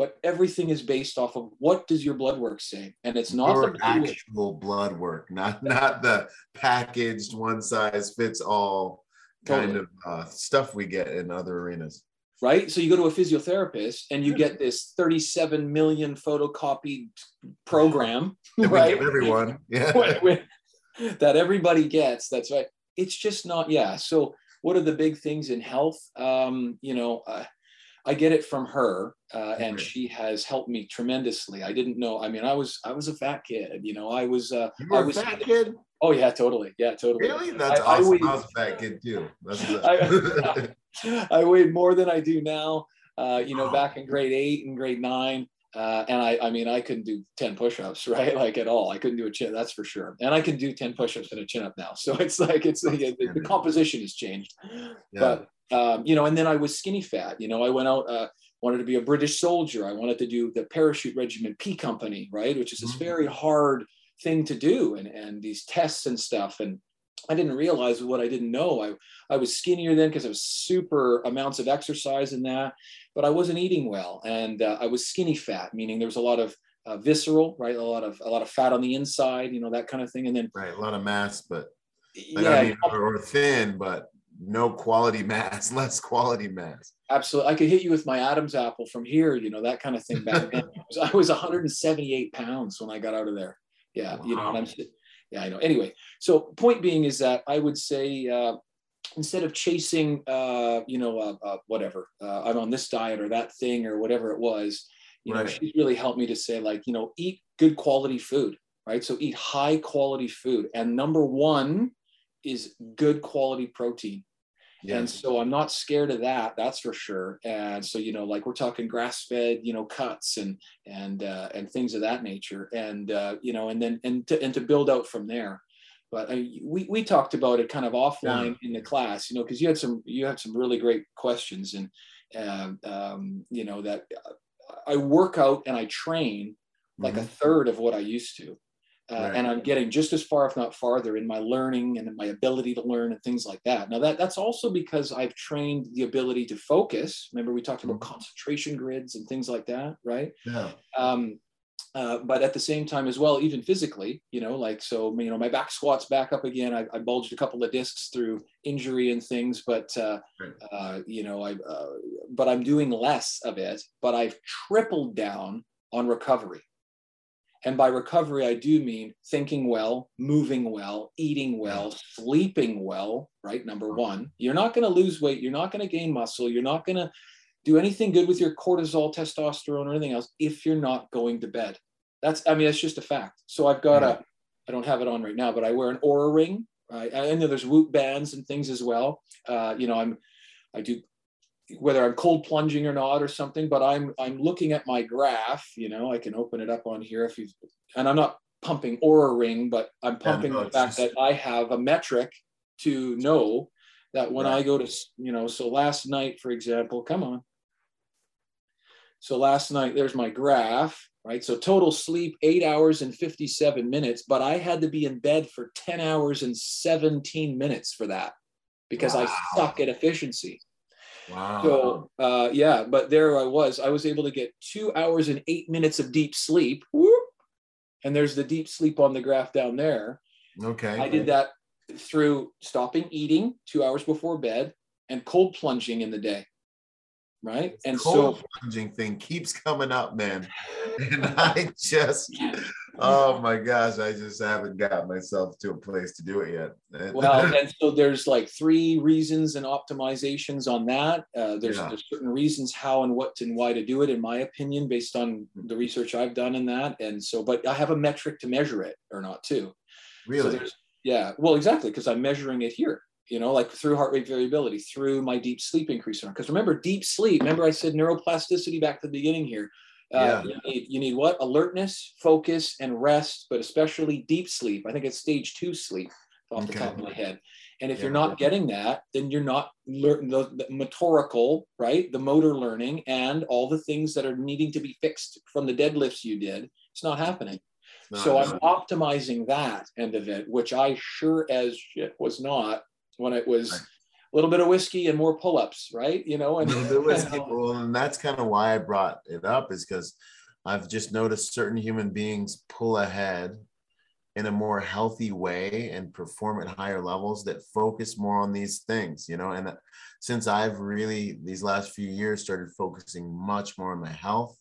S3: but everything is based off of what does your blood work say? And it's not
S2: your the actual blood work, not not the packaged one size fits all kind totally. of uh, stuff we get in other arenas.
S3: Right. So you go to a physiotherapist and you get this 37 million photocopied program, right?
S2: everyone. Yeah.
S3: that everybody gets. That's right it's just not yeah so what are the big things in health um, you know uh, i get it from her uh, and she has helped me tremendously i didn't know i mean i was i was a fat kid you know i was uh
S2: you were
S3: I was
S2: a fat kid
S3: oh yeah totally yeah totally
S2: really that's I, awesome I, weighed, I was a fat kid too
S3: I, I, weighed more than i do now uh, you know oh. back in grade eight and grade nine uh, and I, I mean, I couldn't do 10 push-ups, right? Like at all. I couldn't do a chin, that's for sure. And I can do 10 push-ups and a chin up now. So it's like, it's the, the composition has changed. Yeah. But, um, you know, and then I was skinny fat, you know, I went out, uh, wanted to be a British soldier. I wanted to do the parachute regiment P company, right? Which is this mm-hmm. very hard thing to do and, and these tests and stuff. And I didn't realize what I didn't know. I, I was skinnier then because I was super amounts of exercise in that, but I wasn't eating well. And uh, I was skinny fat, meaning there was a lot of uh, visceral, right? A lot of, a lot of fat on the inside, you know, that kind of thing. And then,
S2: right. A lot of mass, but, but yeah, I mean, or thin, but no quality mass, less quality mass.
S3: Absolutely. I could hit you with my Adam's apple from here, you know, that kind of thing back then. I was 178 pounds when I got out of there. Yeah. Wow. You know, I'm yeah, I know. Anyway, so point being is that I would say uh, instead of chasing, uh, you know, uh, uh whatever, uh, I'm on this diet or that thing or whatever it was, you right. know, she's really helped me to say like, you know, eat good quality food, right? So eat high quality food, and number one is good quality protein. Yes. And so I'm not scared of that, that's for sure. And so, you know, like we're talking grass fed, you know, cuts and, and, uh, and things of that nature. And, uh, you know, and then, and to, and to build out from there. But I, we, we talked about it kind of offline yeah. in the class, you know, cause you had some, you had some really great questions and, uh, um, you know, that I work out and I train like mm-hmm. a third of what I used to. Uh, right. and I'm getting just as far, if not farther, in my learning and in my ability to learn and things like that. Now that that's also because I've trained the ability to focus. Remember, we talked about mm-hmm. concentration grids and things like that, right?
S2: Yeah.
S3: Um, uh, but at the same time as well, even physically, you know, like so, you know, my back squats back up again. I, I bulged a couple of discs through injury and things, but uh, right. uh, you know, I uh, but I'm doing less of it. But I've tripled down on recovery. And by recovery, I do mean thinking well, moving well, eating well, sleeping well, right? Number one, you're not going to lose weight. You're not going to gain muscle. You're not going to do anything good with your cortisol, testosterone, or anything else if you're not going to bed. That's, I mean, that's just a fact. So I've got a, I don't have it on right now, but I wear an Oura ring. Right? I know there's Whoop bands and things as well. Uh, you know, I'm, I do whether I'm cold plunging or not or something, but I'm I'm looking at my graph. You know, I can open it up on here if you and I'm not pumping Oura ring, but I'm pumping the fact that I have a metric to know that when right. I go to you know, so last night, for example, come on. So last night, there's my graph, right? So total sleep, eight hours and 57 minutes, but I had to be in bed for 10 hours and 17 minutes for that because wow. I suck at efficiency.
S2: Wow.
S3: So uh, yeah, but there I was. I was able to get two hours and eight minutes of deep sleep. Whoop, and there's the deep sleep on the graph down there.
S2: Okay.
S3: I did that through stopping eating two hours before bed and cold plunging in the day. Right.
S2: and cold so plunging thing keeps coming up, man. And I just oh my gosh, I just haven't got myself to a place to do it yet.
S3: well, and so there's like three reasons and optimizations on that. Uh, there's, yeah. there's certain reasons how and what and why to do it, in my opinion, based on the research I've done in that. And so, but I have a metric to measure it or not too.
S2: Really? So
S3: yeah. Well, exactly, because I'm measuring it here you know, like through heart rate variability, through my deep sleep increase. Because remember, deep sleep, remember I said neuroplasticity back at the beginning here. Uh, yeah. you, need, you need what? Alertness, focus, and rest, but especially deep sleep. I think it's stage two sleep off okay. the top of my head. And if yeah. you're not getting that, then you're not learning the, the motorical, right? The motor learning and all the things that are needing to be fixed from the deadlifts you did. It's not happening. so I'm optimizing that end of it, which I sure as shit was not when it was. A little bit of whiskey and more pull-ups, right? You know, and,
S2: whiskey, well, and that's kind of why I brought it up is because I've just noticed certain human beings pull ahead in a more healthy way and perform at higher levels that focus more on these things, you know. And since I've really these last few years started focusing much more on my health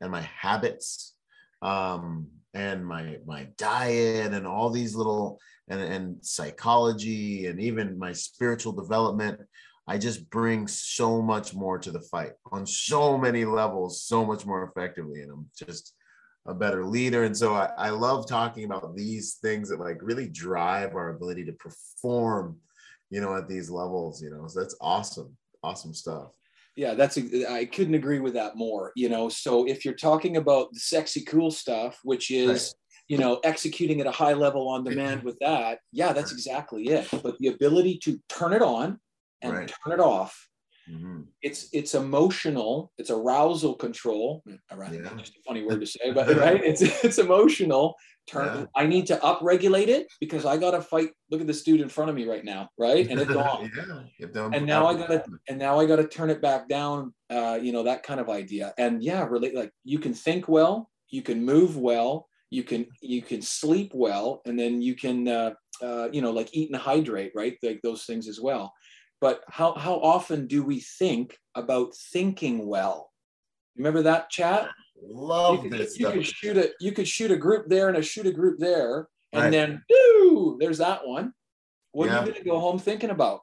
S2: and my habits, um, and my my diet and all these little and, and psychology and even my spiritual development i just bring so much more to the fight on so many levels so much more effectively and i'm just a better leader. And so I, I love talking about these things that like really drive our ability to perform you know at these levels you know so that's awesome awesome stuff
S3: yeah that's uh, i couldn't agree with that more you know so if you're talking about the sexy cool stuff which is right. you know executing at a high level on demand with that yeah that's exactly it but the ability to turn it on and right. turn it off Mm-hmm. It's it's emotional. It's arousal control. Right, yeah. just a funny word to say, but right, it's it's emotional. Turn. Yeah. I need to upregulate it because I got to fight. Look at this dude in front of me right now, right? And it's on. yeah. And now I gotta and now I gotta turn it back down. Uh, you know that kind of idea. And yeah, really, like you can think well, you can move well, you can you can sleep well, and then you can uh, uh, you know like eat and hydrate, right? Like those things as well but how, how often do we think about thinking well? Remember that chat?
S2: Love
S3: you
S2: could, this.
S3: You stuff. could shoot a you could shoot a group there and a shoot a group there, and right. then there's that one. What yeah. are you gonna go home thinking about?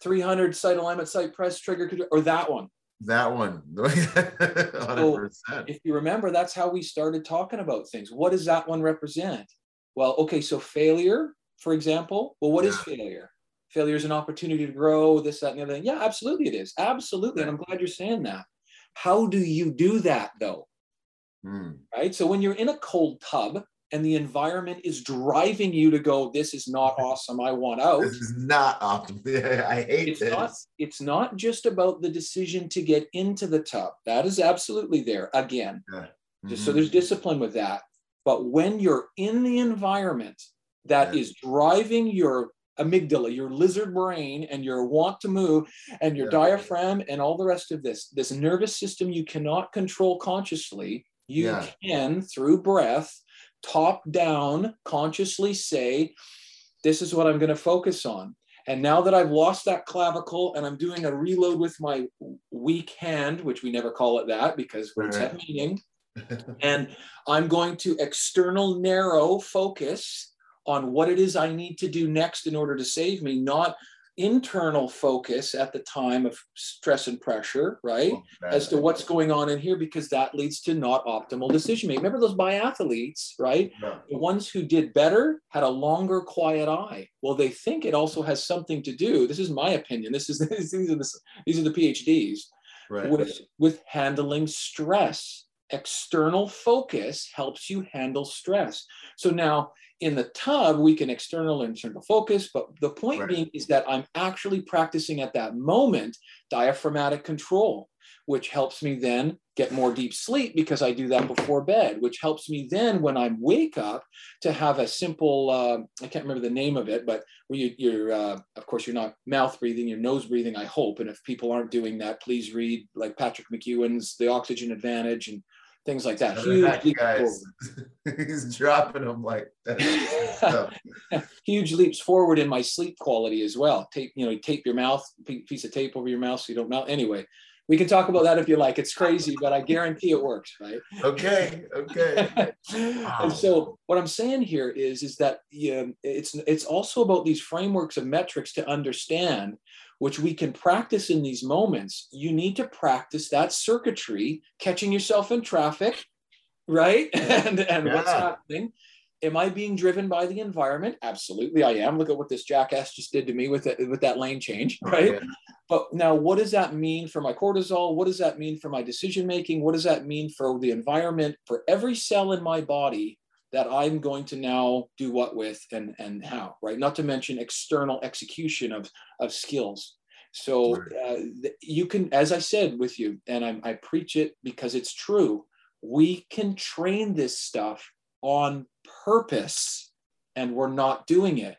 S3: 300 sight alignment, sight press, trigger, or that one?
S2: That one.
S3: 100%. So if you remember, that's how we started talking about things. What does that one represent? Well, okay, so failure, for example. Well, what yeah. is failure? Failure is an opportunity to grow, this, that, and the other thing. Yeah, absolutely it is. Absolutely. And I'm glad you're saying that. How do you do that though? Hmm. Right. So when you're in a cold tub and the environment is driving you to go, this is not awesome. I want out.
S2: This is not optimal. I hate
S3: it's
S2: this.
S3: Not, it's not just about the decision to get into the tub. That is absolutely there. Again, yeah. mm-hmm. so there's discipline with that. But when you're in the environment that yeah. is driving your amygdala, your lizard brain, and your want to move, and your yeah. diaphragm, and all the rest of this. This nervous system you cannot control consciously. You yeah. can, through breath, top down, consciously say, This is what I'm going to focus on. And now that I've lost that clavicle and I'm doing a reload with my weak hand, which we never call it that because words right. have meaning, and I'm going to external narrow focus on what it is I need to do next in order to save me, not internal focus at the time of stress and pressure, right? Oh, As to what's going on in here, because that leads to not optimal decision making. Remember those biathletes, right? Yeah. The ones who did better had a longer quiet eye. Well, they think it also has something to do. This is my opinion. This is these are the, these are the PhDs right. with with handling stress. External focus helps you handle stress. So now in the tub, we can external and internal focus, but the point right. being is that I'm actually practicing at that moment diaphragmatic control, which helps me then get more deep sleep because I do that before bed, which helps me then when I wake up to have a simple, uh, I can't remember the name of it, but where you, are uh, of course, you're not mouth breathing, you're nose breathing, I hope. And if people aren't doing that, please read like Patrick McKeown's The Oxygen Advantage and things like that. Huge leaps
S2: guys. He's dropping them like
S3: huge leaps forward in my sleep quality as well. Tape, you know, tape your mouth, piece of tape over your mouth so you don't melt. Anyway, we can talk about that if you like. It's crazy, but I guarantee it works, right?
S2: Okay, okay.
S3: and so what I'm saying here is, is that yeah, it's it's also about these frameworks of metrics to understand, which we can practice in these moments. You need to practice that circuitry, catching yourself in traffic, right? and and
S2: Yeah.
S3: what's happening. Am I being driven by the environment? Absolutely, I am. Look at what this jackass just did to me with it, with that lane change, oh, right?
S2: Yeah.
S3: But now, what does that mean for my cortisol? What does that mean for my decision making? What does that mean for the environment? For every cell in my body that I'm going to now do what with and and how, right? Not to mention external execution of of skills. So uh, you can, as I said with you, and I, I preach it because it's true. We can train this stuff on purpose, and we're not doing it.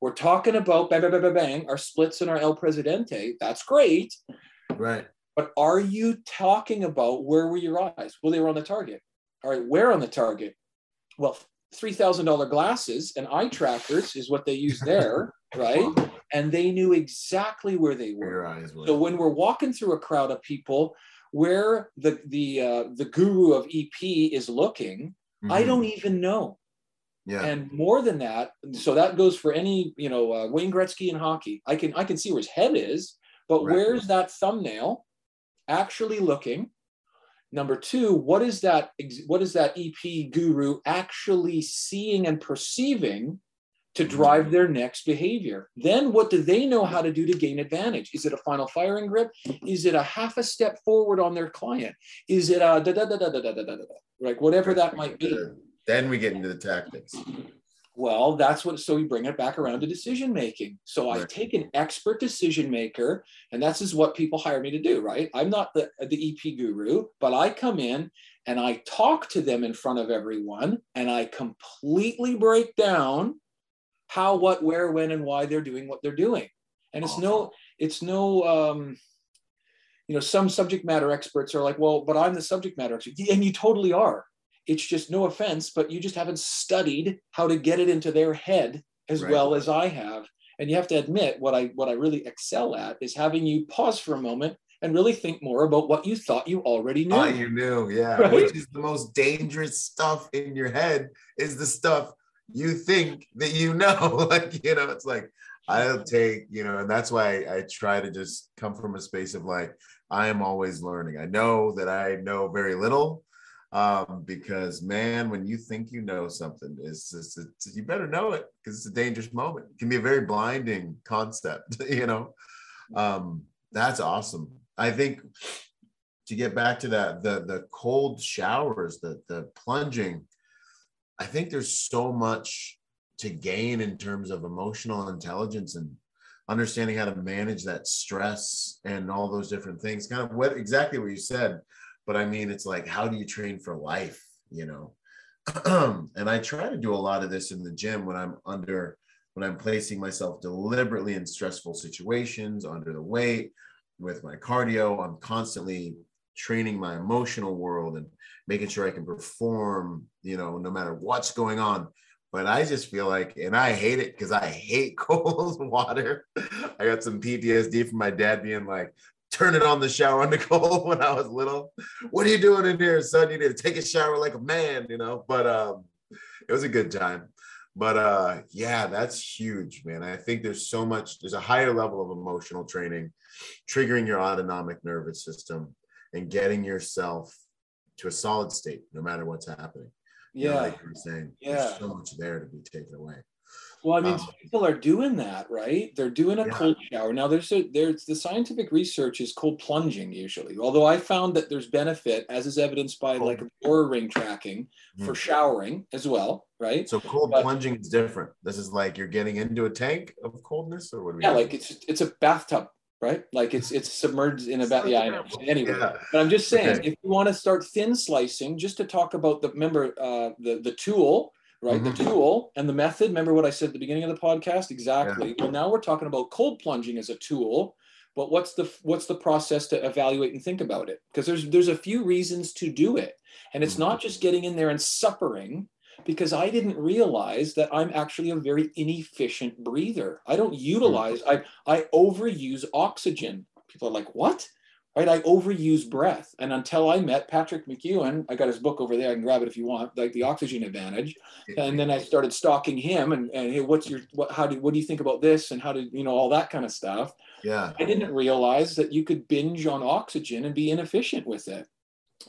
S3: We're talking about bang, bang, bang, bang, bang, our splits and our El Presidente. That's great.
S2: Right.
S3: But are you talking about where were your eyes? Well, they were on the target. All right, where on the target? Well, $3,000 glasses and eye trackers is what they use there, right? And they knew exactly where they were.
S2: eyes.
S3: So when we're walking through a crowd of people, where the the uh, the guru of EP is looking, I
S2: Mhm.
S3: don't even know.
S2: Yeah.
S3: And more than that, so that goes for any, you know, uh, Wayne Gretzky in hockey. I can I can see where his head is, but
S2: Right.
S3: where's that thumbnail actually looking? Number two, what is that? What is that EP guru actually seeing and perceiving to mm-hmm. drive their next behavior? Then, what do they know how to do to gain advantage? Is it a final firing grip? Is it a half a step forward on their client? Is it a da da da da da da da da da? Like whatever that might be.
S2: Then we get into the tactics.
S3: Well, that's what, so we bring it back around to decision making. So I take an expert decision maker, and that's is what people hire me to do, right? I'm not the, the EP guru, but I come in and I talk to them in front of everyone and I completely break down how, what, where, when, and why they're doing what they're doing. And it's no, it's no, um, you know, some subject matter experts are like, well, but I'm the subject matter expert. And you totally are. It's just no offense, but you just haven't studied how to get it into their head as
S2: Right.
S3: well as I have. And you have to admit what I what I really excel at is having you pause for a moment and really think more about what you thought you already knew.
S2: Oh, you knew, yeah.
S3: Right?
S2: Which is the most dangerous stuff in your head is the stuff you think that you know. like, you know, it's like I'll take, you know, and that's why I try to just come from a space of like, I am always learning. I know that I know very little. Um, because man, when you think you know something, it's just it's, you better know it because it's a dangerous moment. It can be a very blinding concept, you know. Um, that's awesome. I think to get back to that, the the cold showers, the the plunging, I think there's so much to gain in terms of emotional intelligence and understanding how to manage that stress and all those different things. Kind of what exactly what you said, but I mean, it's like how do you train for life? You know, and I try to do a lot of this in the gym when I'm under when I'm placing myself deliberately in stressful situations, under the weight, with my cardio. I'm constantly training my emotional world and making sure I can perform, you know, no matter what's going on. But I just feel like, and I hate it because I hate cold water. I got some PTSD from my dad being like, turn it on the shower on cold when I was little. What are you doing in here, son? You need to take a shower like a man, you know. But um, it was a good time. But uh, yeah, that's huge, man. I think there's so much, there's a higher level of emotional training, triggering your autonomic nervous system and getting yourself to a solid state, no matter what's happening. You know,
S3: yeah.
S2: like you were saying,
S3: Yeah.
S2: there's so much there to be taken away.
S3: Well, I mean,
S2: Um,
S3: people are doing that, right? They're doing a
S2: Yeah.
S3: cold shower. Now, there's a there's the scientific research is cold plunging usually. Although I found that there's benefit, as is evidenced by like Oura ring tracking for
S2: Mm.
S3: showering as well, right?
S2: So cold
S3: But-
S2: plunging is different. This is like you're getting into a tank of coldness, or what? Are we
S3: yeah,
S2: doing?
S3: like it's it's a bathtub, right? Like it's it's submerged in a bath. Yeah, I know. Anyway,
S2: Yeah.
S3: but I'm just saying,
S2: Okay.
S3: if you want to start thin slicing, just to talk about the remember uh, the the tool, right?
S2: Mhm.
S3: The tool and the method. Remember what I said at the beginning of the podcast? Exactly. Well, now we're talking about cold plunging as a tool. But what's the what's the process to evaluate and think about it? Because there's there's a few reasons to do it, and it's
S2: Mhm.
S3: not just getting in there and suffering. Because I didn't realize that I'm actually a very inefficient breather. I don't utilize. I I overuse oxygen. People are like, "What? Right? I overuse breath. And until I met Patrick McKeown, I got his book over there. I can grab it if you want, like the oxygen advantage. And then I started stalking him and, and hey, what's your, what, how do, what do you think about this? And how did, you know, all that kind of stuff.
S2: Yeah.
S3: I didn't realize that you could binge on oxygen and be inefficient with it.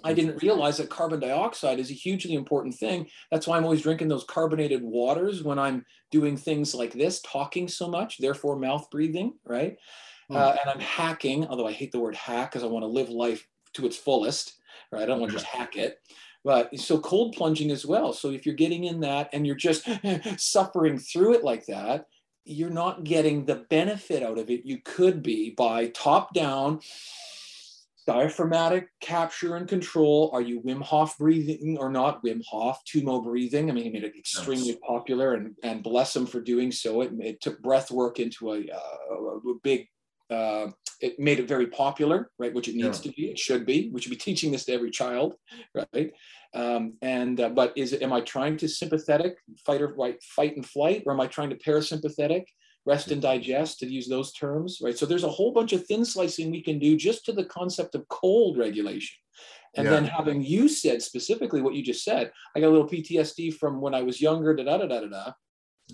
S3: I didn't realize that carbon dioxide is a hugely important thing. That's why I'm always drinking those carbonated waters when I'm doing things like this, talking so much, therefore mouth breathing, right? Hmm. Uh, and I'm hacking, although I hate the word hack because I want to live life to its fullest, right? I don't want to just hack it. But so cold plunging as well. So if you're getting in that and you're just suffering through it like that, you're not getting the benefit out of it you could be by top down diaphragmatic capture and control. Are you Wim Hof breathing or not Wim Hof? Tummo breathing. I mean, he made it extremely popular, and and bless him for doing so. It, it took breath work into a, uh, a big. Uh, it made it very popular, right? Which it needs yeah. to be. It should be. We should be teaching this to every child, right? Um, and uh, but is it? Am I trying to sympathetic fight or right, fight and flight, or am I trying to parasympathetic? rest and digest to use those terms, right? So there's a whole bunch of thin slicing we can do just to the concept of cold regulation. And yeah. then having you said specifically what you just said, I got a little PTSD from when I was younger, da da da da da.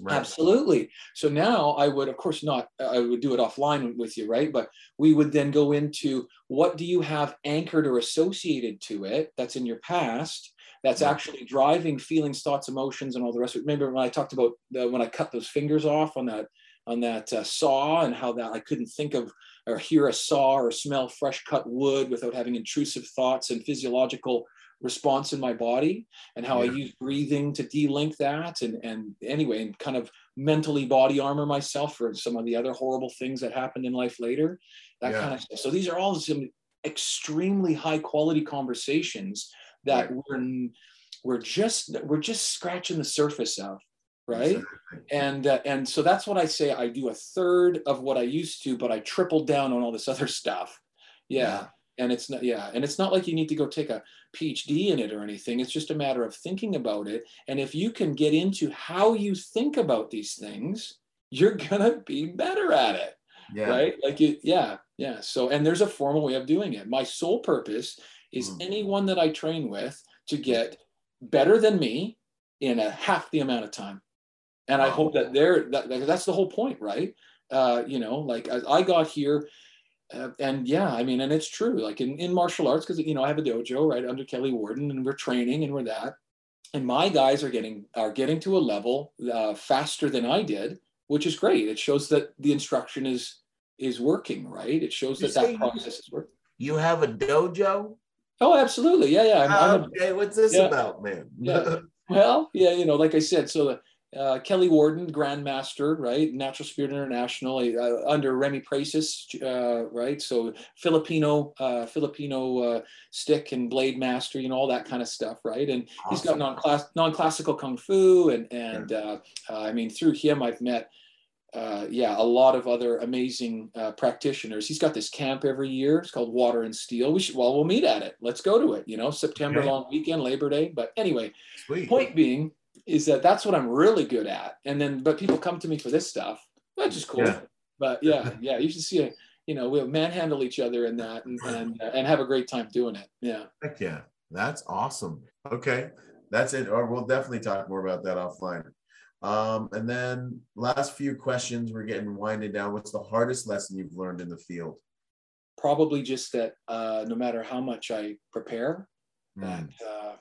S3: Right. Absolutely. So now I would, of course, not, I would do it offline with you, right? But we would then go into what do you have anchored or associated to it that's in your past that's actually driving feelings, thoughts, emotions, and all the rest of it. Remember when I talked about the, when I cut those fingers off on that on that uh, saw and how that I couldn't think of or hear a saw or smell fresh cut wood without having intrusive thoughts and physiological response in my body and how yeah. I use breathing to de-link that and and anyway and kind of mentally body armor myself for some of the other horrible things that happened in life later that yeah. kind of stuff so these are all some extremely high quality conversations that right. we're we're just we're just scratching the surface of right exactly. and uh, and so that's what i say i do a third of what i used to but i tripled down on all this other stuff yeah. yeah. and it's not yeah and it's not like you need to go take a phd in it or anything it's just a matter of thinking about it and if you can get into how you think about these things you're gonna be better at it yeah. right like you yeah yeah so and there's a formal way of doing it my sole purpose is mm. anyone that i train with to get better than me in a half the amount of time and I hope that they're that, that's the whole point, right? Uh, you know, like as I got here, uh, and yeah, I mean, and it's true. Like in, in martial arts, because you know I have a dojo right under Kelly Worden and we're training and we're that, and my guys are getting are getting to a level uh, faster than I did, which is great. It shows that the instruction is is working, right? It shows that that process is working.
S2: You have a dojo?
S3: Oh, absolutely. Yeah, yeah. I'm,
S2: I'm a, okay, what's this yeah, about, man?
S3: yeah. Well, yeah, you know, like I said, so the uh, Kelly Worden, Grandmaster, right? Natural Spirit International uh, under Remy Presas, uh, right? So Filipino, uh, Filipino uh, stick and blade master, you know, all that kind of stuff, right? And awesome. he's got non-class, non-classical kung fu, and and uh, I mean through him I've met. yeah, a lot of other amazing practitioners. He's got this camp every year. It's called Water and Steel. We should, well, we'll meet at it. Let's go to it. You know, September okay. long weekend, Labor Day. But anyway, Sweet. point being, is that that's what I'm really good at. And then, but people come to me for this stuff, which is cool. Yeah. But yeah, yeah, you should see a, you know, we'll manhandle each other in that and and, uh, and have a great time doing it. Yeah.
S2: Heck yeah, that's awesome. Okay, that's it. Or we'll definitely talk more about that offline. Um, and then last few questions, we're getting winded down. What's the hardest lesson you've learned in the field?
S3: Probably just that uh, no matter how much I prepare, mm. that uh,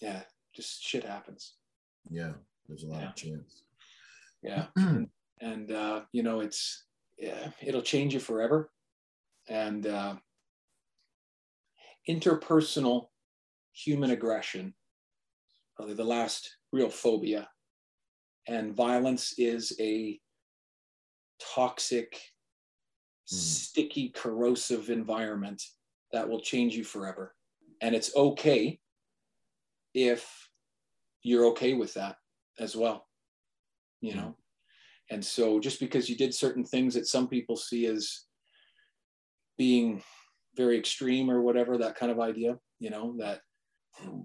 S3: yeah, just shit happens.
S2: Yeah, there's a lot yeah. of chance.
S3: Yeah, and, uh, you know it's yeah, it'll change you forever, and uh, interpersonal human aggression, probably the last real phobia, and violence is a toxic, mm. sticky, corrosive environment that will change you forever, and it's okay if you're okay with that as well you know and so just because you did certain things that some people see as being very extreme or whatever that kind of idea you know that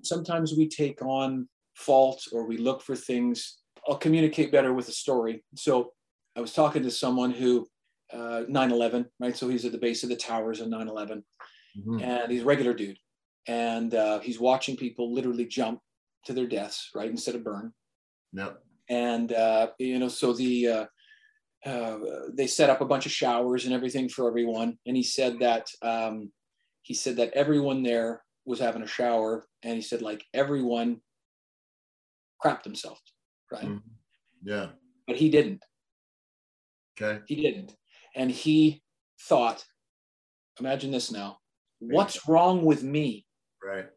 S3: sometimes we take on fault or we look for things i'll communicate better with a story so i was talking to someone who uh, 9/11, right? So he's at the base of the towers in 9/11, mm-hmm. and he's a regular dude, and uh, he's watching people literally jump to their deaths, right, instead of burn.
S2: Yep.
S3: And uh, you know, so the uh, uh, they set up a bunch of showers and everything for everyone, and he said that um, he said that everyone there was having a shower, and he said like everyone crapped themselves, right? Mm-hmm.
S2: Yeah.
S3: But he didn't.
S2: Okay.
S3: He didn't. And he thought, imagine this now. What's wrong with me?
S2: Right.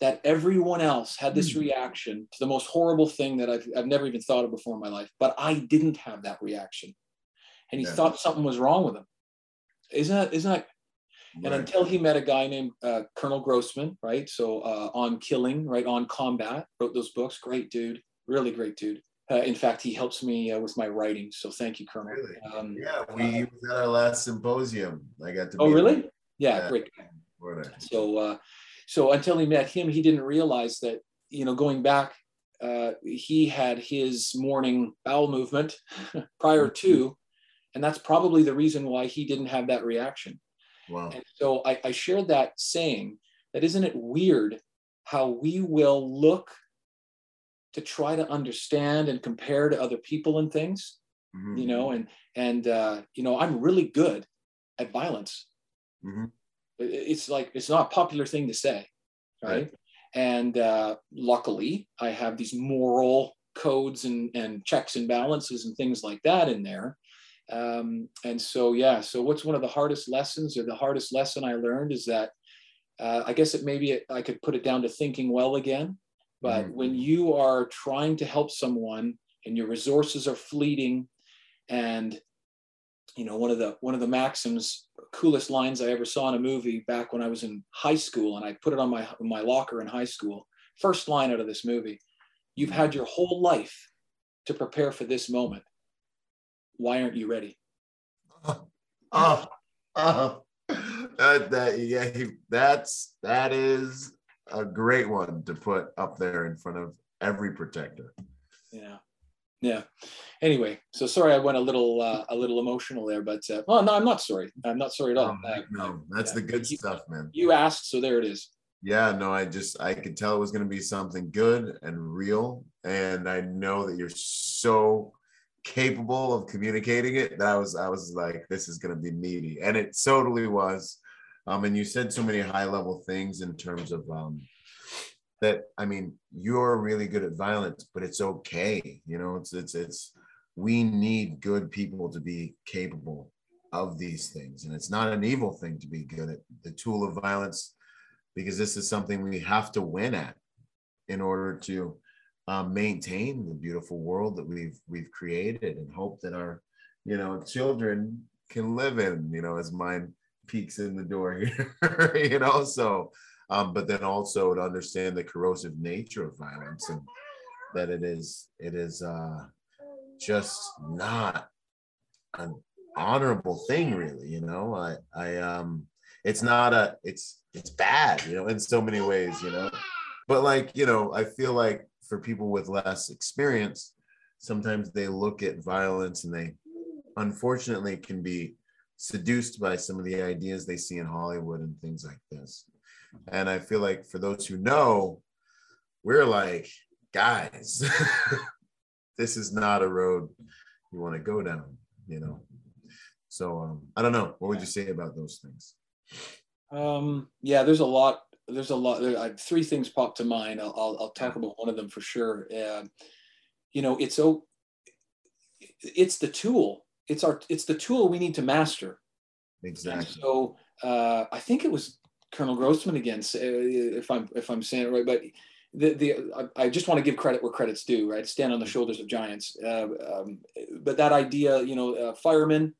S3: That everyone else had this mm. reaction to the most horrible thing that I've, I've never even thought of before in my life, but I didn't have that reaction. And he yeah. thought something was wrong with him. Isn't that, isn't that and until he met a guy named uh, Colonel Grossman, right? So uh, on killing, right? On combat, wrote those books. Great dude, really great dude. Uh, in fact, he helps me uh, with my writing. So thank you, Colonel.
S2: Really? Um, yeah, we uh, was at our last symposium. I got to.
S3: Oh, really? Yeah, yeah, great. So, uh, so until he met him, he didn't realize that you know going back, uh, he had his morning bowel movement prior mm-hmm. to, and that's probably the reason why he didn't have that reaction.
S2: Wow.
S3: And so I, I shared that saying that isn't it weird how we will look to try to understand and compare to other people and things mm-hmm. you know and and uh, you know i'm really good at violence mm-hmm. It's like it's not a popular thing to say right, right. and uh, luckily i have these moral codes and and checks and balances and things like that in there um, and so yeah so what's one of the hardest lessons or the hardest lesson i learned is that uh, i guess it maybe i could put it down to thinking well again but mm-hmm. when you are trying to help someone and your resources are fleeting and you know one of the one of the maxims coolest lines i ever saw in a movie back when i was in high school and i put it on my my locker in high school first line out of this movie you've had your whole life to prepare for this moment why aren't you ready
S2: oh, oh, oh. That, that yeah that's that is a great one to put up there in front of every protector.
S3: Yeah. Yeah. Anyway, so sorry I went a little uh, a little emotional there, but uh, well, no, I'm not sorry. I'm not sorry at all.
S2: Oh, no, that's yeah. the good
S3: you,
S2: stuff, man.
S3: You asked, so there it is.
S2: Yeah, no, I just I could tell it was going to be something good and real, and I know that you're so capable of communicating it. That I was I was like, this is going to be meaty, and it totally was. Um, and you said so many high level things in terms of um, that. I mean, you're really good at violence, but it's okay. You know, it's it's it's. We need good people to be capable of these things, and it's not an evil thing to be good at the tool of violence, because this is something we have to win at in order to um, maintain the beautiful world that we've we've created, and hope that our you know children can live in. You know, as mine peeks in the door here, you know. So, um, but then also to understand the corrosive nature of violence and that it is it is uh, just not an honorable thing, really. You know, I I um, it's not a it's it's bad, you know, in so many ways, you know. But like you know, I feel like for people with less experience, sometimes they look at violence and they unfortunately can be seduced by some of the ideas they see in Hollywood and things like this. And I feel like for those who know, we're like, guys, this is not a road you want to go down, you know. So um, I don't know. What would you say about those things?
S3: Um, yeah, there's a lot. There's a lot. There, three things pop to mind. I'll, I'll, I'll talk about one of them for sure. Uh, you know, it's so it's the tool it's our it's the tool we need to master.
S2: Exactly.
S3: And so uh, I think it was Colonel Grossman again, if I'm if I'm saying it right, but the the I, just want to give credit where credit's due, right? Stand on the shoulders of giants. Uh, um, but that idea, you know, uh, firemen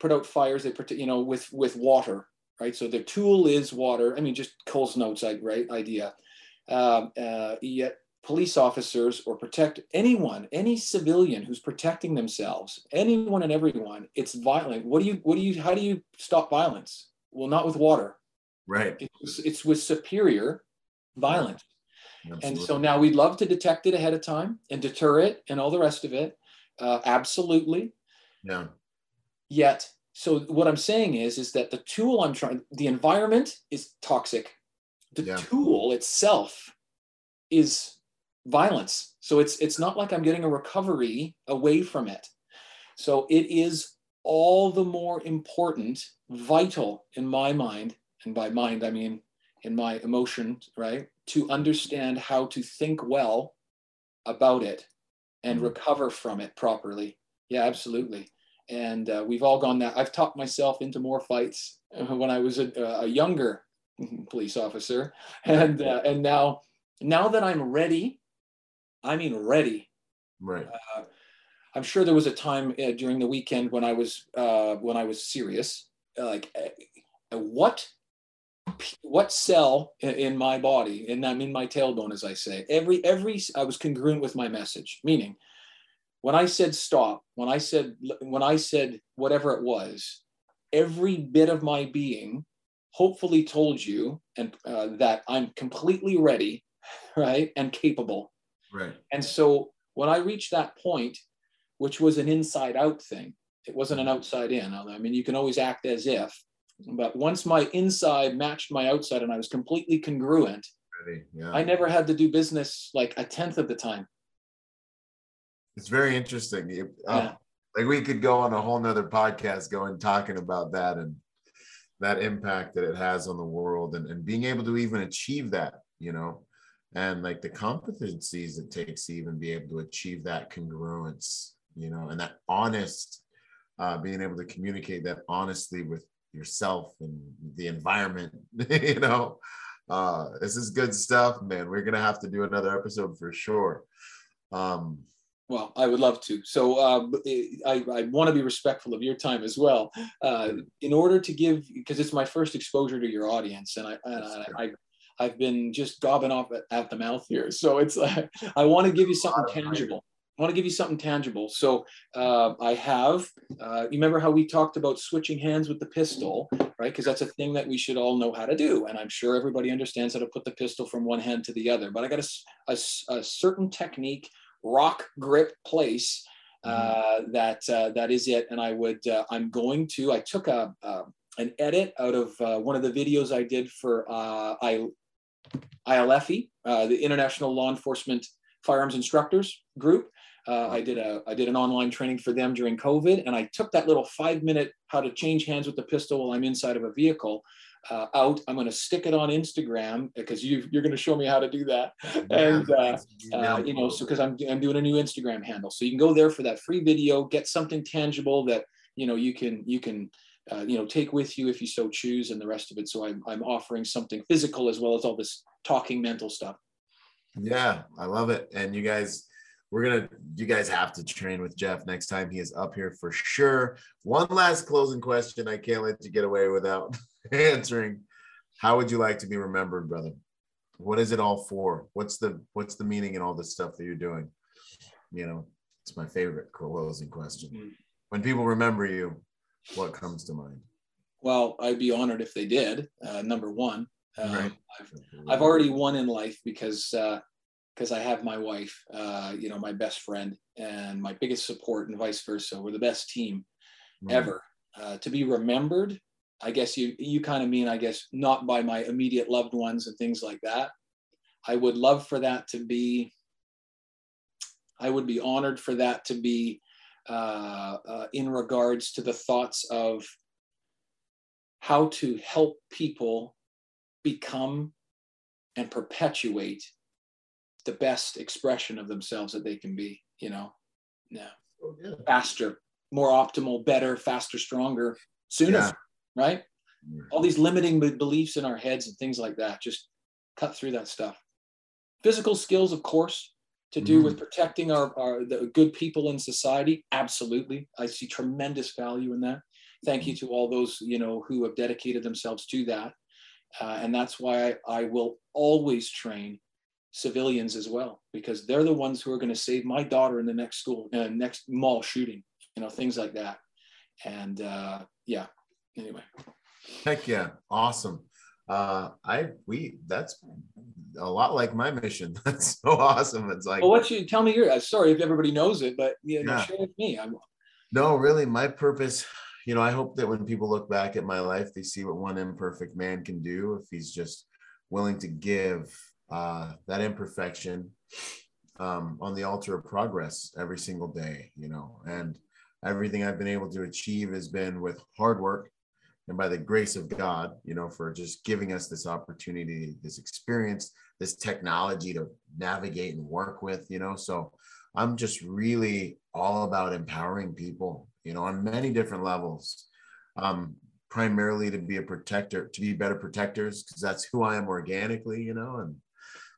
S3: put out fires. They put you know with with water, right? So their tool is water. I mean, just Coles Notes, right? Idea. Um, uh, yet police officers or protect anyone, any civilian who's protecting themselves, anyone and everyone, it's violent. What do you, what do you, how do you stop violence? Well, not with water.
S2: Right.
S3: It's, it's with superior violence. Absolutely. And so now we'd love to detect it ahead of time and deter it and all the rest of it. Uh, absolutely.
S2: Yeah.
S3: Yet so what I'm saying is, is that the tool I'm trying, the environment is toxic. The
S2: Yeah.
S3: tool itself is violence. So it's it's not like I'm getting a recovery away from it. So it is all the more important, vital in my mind, and by mind I mean in my emotion, right? To understand how to think well about it and
S2: Mhm.
S3: recover from it properly. Yeah, absolutely. And uh, we've all gone that. I've talked myself into more fights uh, when I was a, a younger police officer, and uh, and now now that I'm ready, I mean ready.
S2: Right.
S3: Uh, I'm sure there was a time uh, during the weekend when I was uh, when I was serious. Like, uh, what what cell in my body, and I'm in my tailbone, as I say, every every I was congruent with my message. Meaning, when I said stop, when I said when I said whatever it was, every bit of my being hopefully told you and uh, that I'm completely ready, right, and capable.
S2: Right.
S3: And so when I reached that point, which was an inside out thing, it wasn't an outside in. I mean, you can always act as if, but once my inside matched my outside and I was completely congruent,
S2: Yeah.
S3: I never had to do business like a tenth of the time.
S2: It's very interesting. You- uh,
S3: Yeah.
S2: Like we could go on a whole nother podcast going talking about that and that impact that it has on the world and, and being able to even achieve that, you know, and like the competencies it takes to even be able to achieve that congruence, you know, and that honest, uh, being able to communicate that honestly with yourself and the environment, you know. Uh, this is good stuff, man. We're gonna have to do another episode for sure. Um,
S3: Well, I would love to. So uh, I, I want to be respectful of your time as well. Uh, in order to give, because it's my first exposure to your audience, and I, and I, I I've been just gobbing off at, at the mouth here. So it's like I want to give you something tangible. I want to give you something tangible. So uh, I have. Uh, you remember how we talked about switching hands with the pistol, right? Because that's a thing that we should all know how to do, and I'm sure everybody understands how to put the pistol from one hand to the other. But I got a a certain technique rock grip place uh, that uh, that is it and i would uh, i'm going to i took a, an edit out of uh, one of the videos i did for uh, I, ILFE, uh, the international law enforcement firearms instructors group uh, i did a i did an online training for them during covid and i took that little five minute how to change hands with the pistol while i'm inside of a vehicle uh, out i'm going to stick it on instagram because you, you're going to show me how to do that and uh, uh, you know, so because I'm I'm doing a new Instagram handle, so you can go there for that free video, get something tangible that you know you can you can uh, you know take with you if you so choose, and the rest of it. So I'm I'm offering something physical as well as all this talking mental stuff.
S2: Yeah, I love it. And you guys, we're gonna you guys have to train with Jeff next time he is up here for sure. One last closing question I can't let you get away without answering. How would you like to be remembered, brother? What is it all for? What's the what's the meaning in all this stuff that you're doing? You know, it's my favorite closing question.
S3: Mm.
S2: When people remember you, what comes to mind?
S3: Well, I'd be honored if they did. Uh, number one, um,
S2: Right.
S3: I've I've already won in life because because I have my wife, uh, you know, my best friend and my biggest support, and vice versa. We're the best team
S2: Mm.
S3: ever. Uh, to be remembered, I guess you you kind of mean, I guess, not by my immediate loved ones and things like that. I would love for that to be. I would be honored for that to be uh, uh, in regards to the thoughts of how to help people become and perpetuate the best expression of themselves that they can be. You know, yeah,
S2: Oh, yeah.
S3: faster, more optimal, better, faster, stronger, sooner,
S2: Yeah.
S3: right? all these limiting beliefs in our heads and things like that just cut through that stuff physical skills of course to do
S2: Mhm.
S3: with protecting our, our the good people in society absolutely i see tremendous value in that thank you to all those you know who have dedicated themselves to that uh, and that's why I, I will always train civilians as well because they're the ones who are going to save my daughter in the next school uh, next mall shooting you know things like that and uh, yeah anyway
S2: Heck yeah, awesome. Uh, I we that's a lot like my mission. That's so awesome. It's like
S3: Well, what you tell me your? uh, Sorry if everybody knows it, but you know,
S2: Yeah.
S3: share with me. I'm,
S2: no, really, my purpose you know, I hope that when people look back at my life, they see what one imperfect man can do if he's just willing to give uh, that imperfection um, on the altar of progress every single day, you know, and everything I've been able to achieve has been with hard work and by the grace of God, you know, for just giving us this opportunity, this experience, this technology to navigate and work with, you know. So I'm just really all about empowering people, you know, on many different levels. Um, primarily to be a protector, to be better protectors, because that's who I am organically, you know. And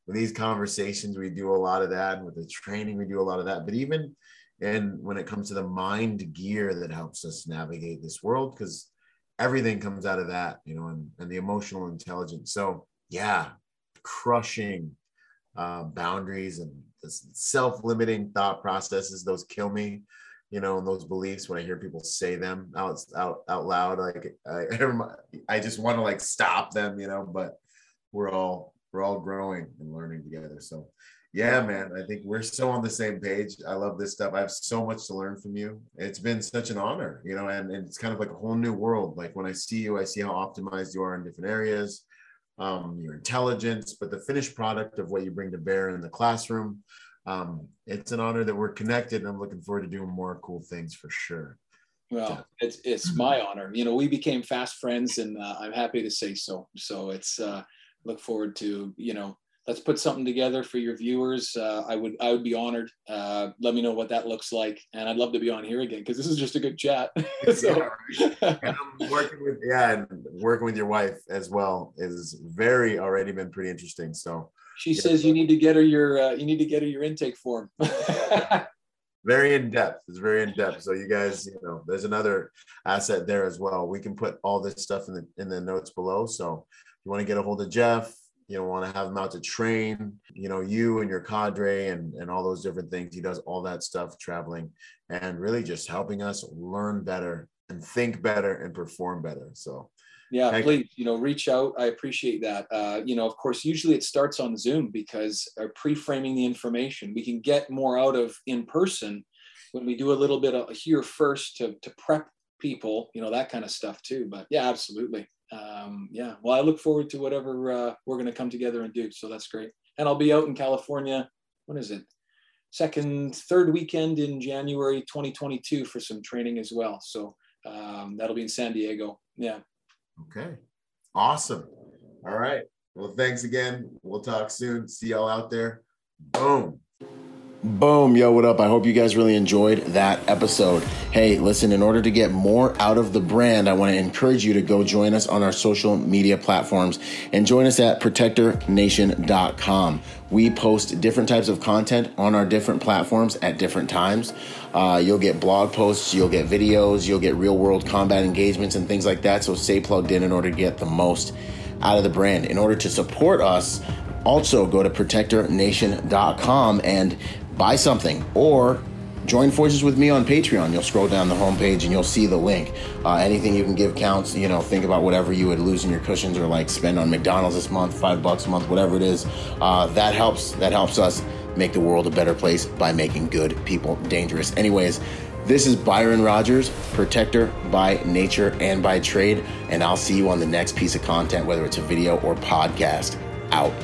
S2: with these conversations, we do a lot of that. And with the training, we do a lot of that. But even and when it comes to the mind gear that helps us navigate this world, because everything comes out of that, you know, and, and the emotional intelligence. So yeah, crushing uh, boundaries and self-limiting thought processes, those kill me, you know, and those beliefs when I hear people say them out out out loud, like I, I just want to like stop them, you know, but we're all we're all growing and learning together. So yeah, man, I think we're so on the same page. I love this stuff. I have so much to learn from you. It's been such an honor, you know, and, and it's kind of like a whole new world. Like when I see you, I see how optimized you are in different areas, um, your intelligence, but the finished product of what you bring to bear in the classroom. Um, it's an honor that we're connected, and I'm looking forward to doing more cool things for sure.
S3: Well, it's it's my honor. You know, we became fast friends, and uh, I'm happy to say so. So it's uh, look forward to you know let's put something together for your viewers. Uh, I would I would be honored. Uh, let me know what that looks like, and I'd love to be on here again because this is just a good chat.
S2: so. yeah, and I'm working with yeah, and working with your wife as well is very already been pretty interesting. So
S3: she yeah. says you need to get her your uh, you need to get her your intake form.
S2: very in depth. It's very in depth. So you guys, you know, there's another asset there as well. We can put all this stuff in the in the notes below. So you want to get a hold of Jeff, you know, want to have him out to train, you know, you and your cadre and, and all those different things. He does all that stuff traveling and really just helping us learn better and think better and perform better. So,
S3: yeah, please, you know, reach out. I appreciate that. Uh, you know, of course, usually it starts on Zoom because uh, pre-framing the information, we can get more out of in person when we do a little bit of here first to, to prep people, you know, that kind of stuff too. But yeah, absolutely um, yeah, well, I look forward to whatever uh, we're going to come together and do. So that's great. And I'll be out in California. When is it? Second, third weekend in January 2022 for some training as well. So um, that'll be in San Diego. Yeah.
S2: Okay. Awesome. All right. Well, thanks again. We'll talk soon. See y'all out there. Boom.
S1: Boom, yo, what up? I hope you guys really enjoyed that episode. Hey, listen, in order to get more out of the brand, I want to encourage you to go join us on our social media platforms and join us at protectornation.com. We post different types of content on our different platforms at different times. Uh, you'll get blog posts, you'll get videos, you'll get real world combat engagements and things like that. So stay plugged in in order to get the most out of the brand. In order to support us, also go to protectornation.com and buy something or join forces with me on Patreon. You'll scroll down the homepage and you'll see the link. Uh, anything you can give counts. You know, think about whatever you would lose in your cushions or like spend on McDonald's this month, five bucks a month, whatever it is. Uh, that helps. That helps us make the world a better place by making good people dangerous. Anyways. This is Byron Rodgers, protector by nature and by trade, and I'll see you on the next piece of content, whether it's a video or podcast. Out.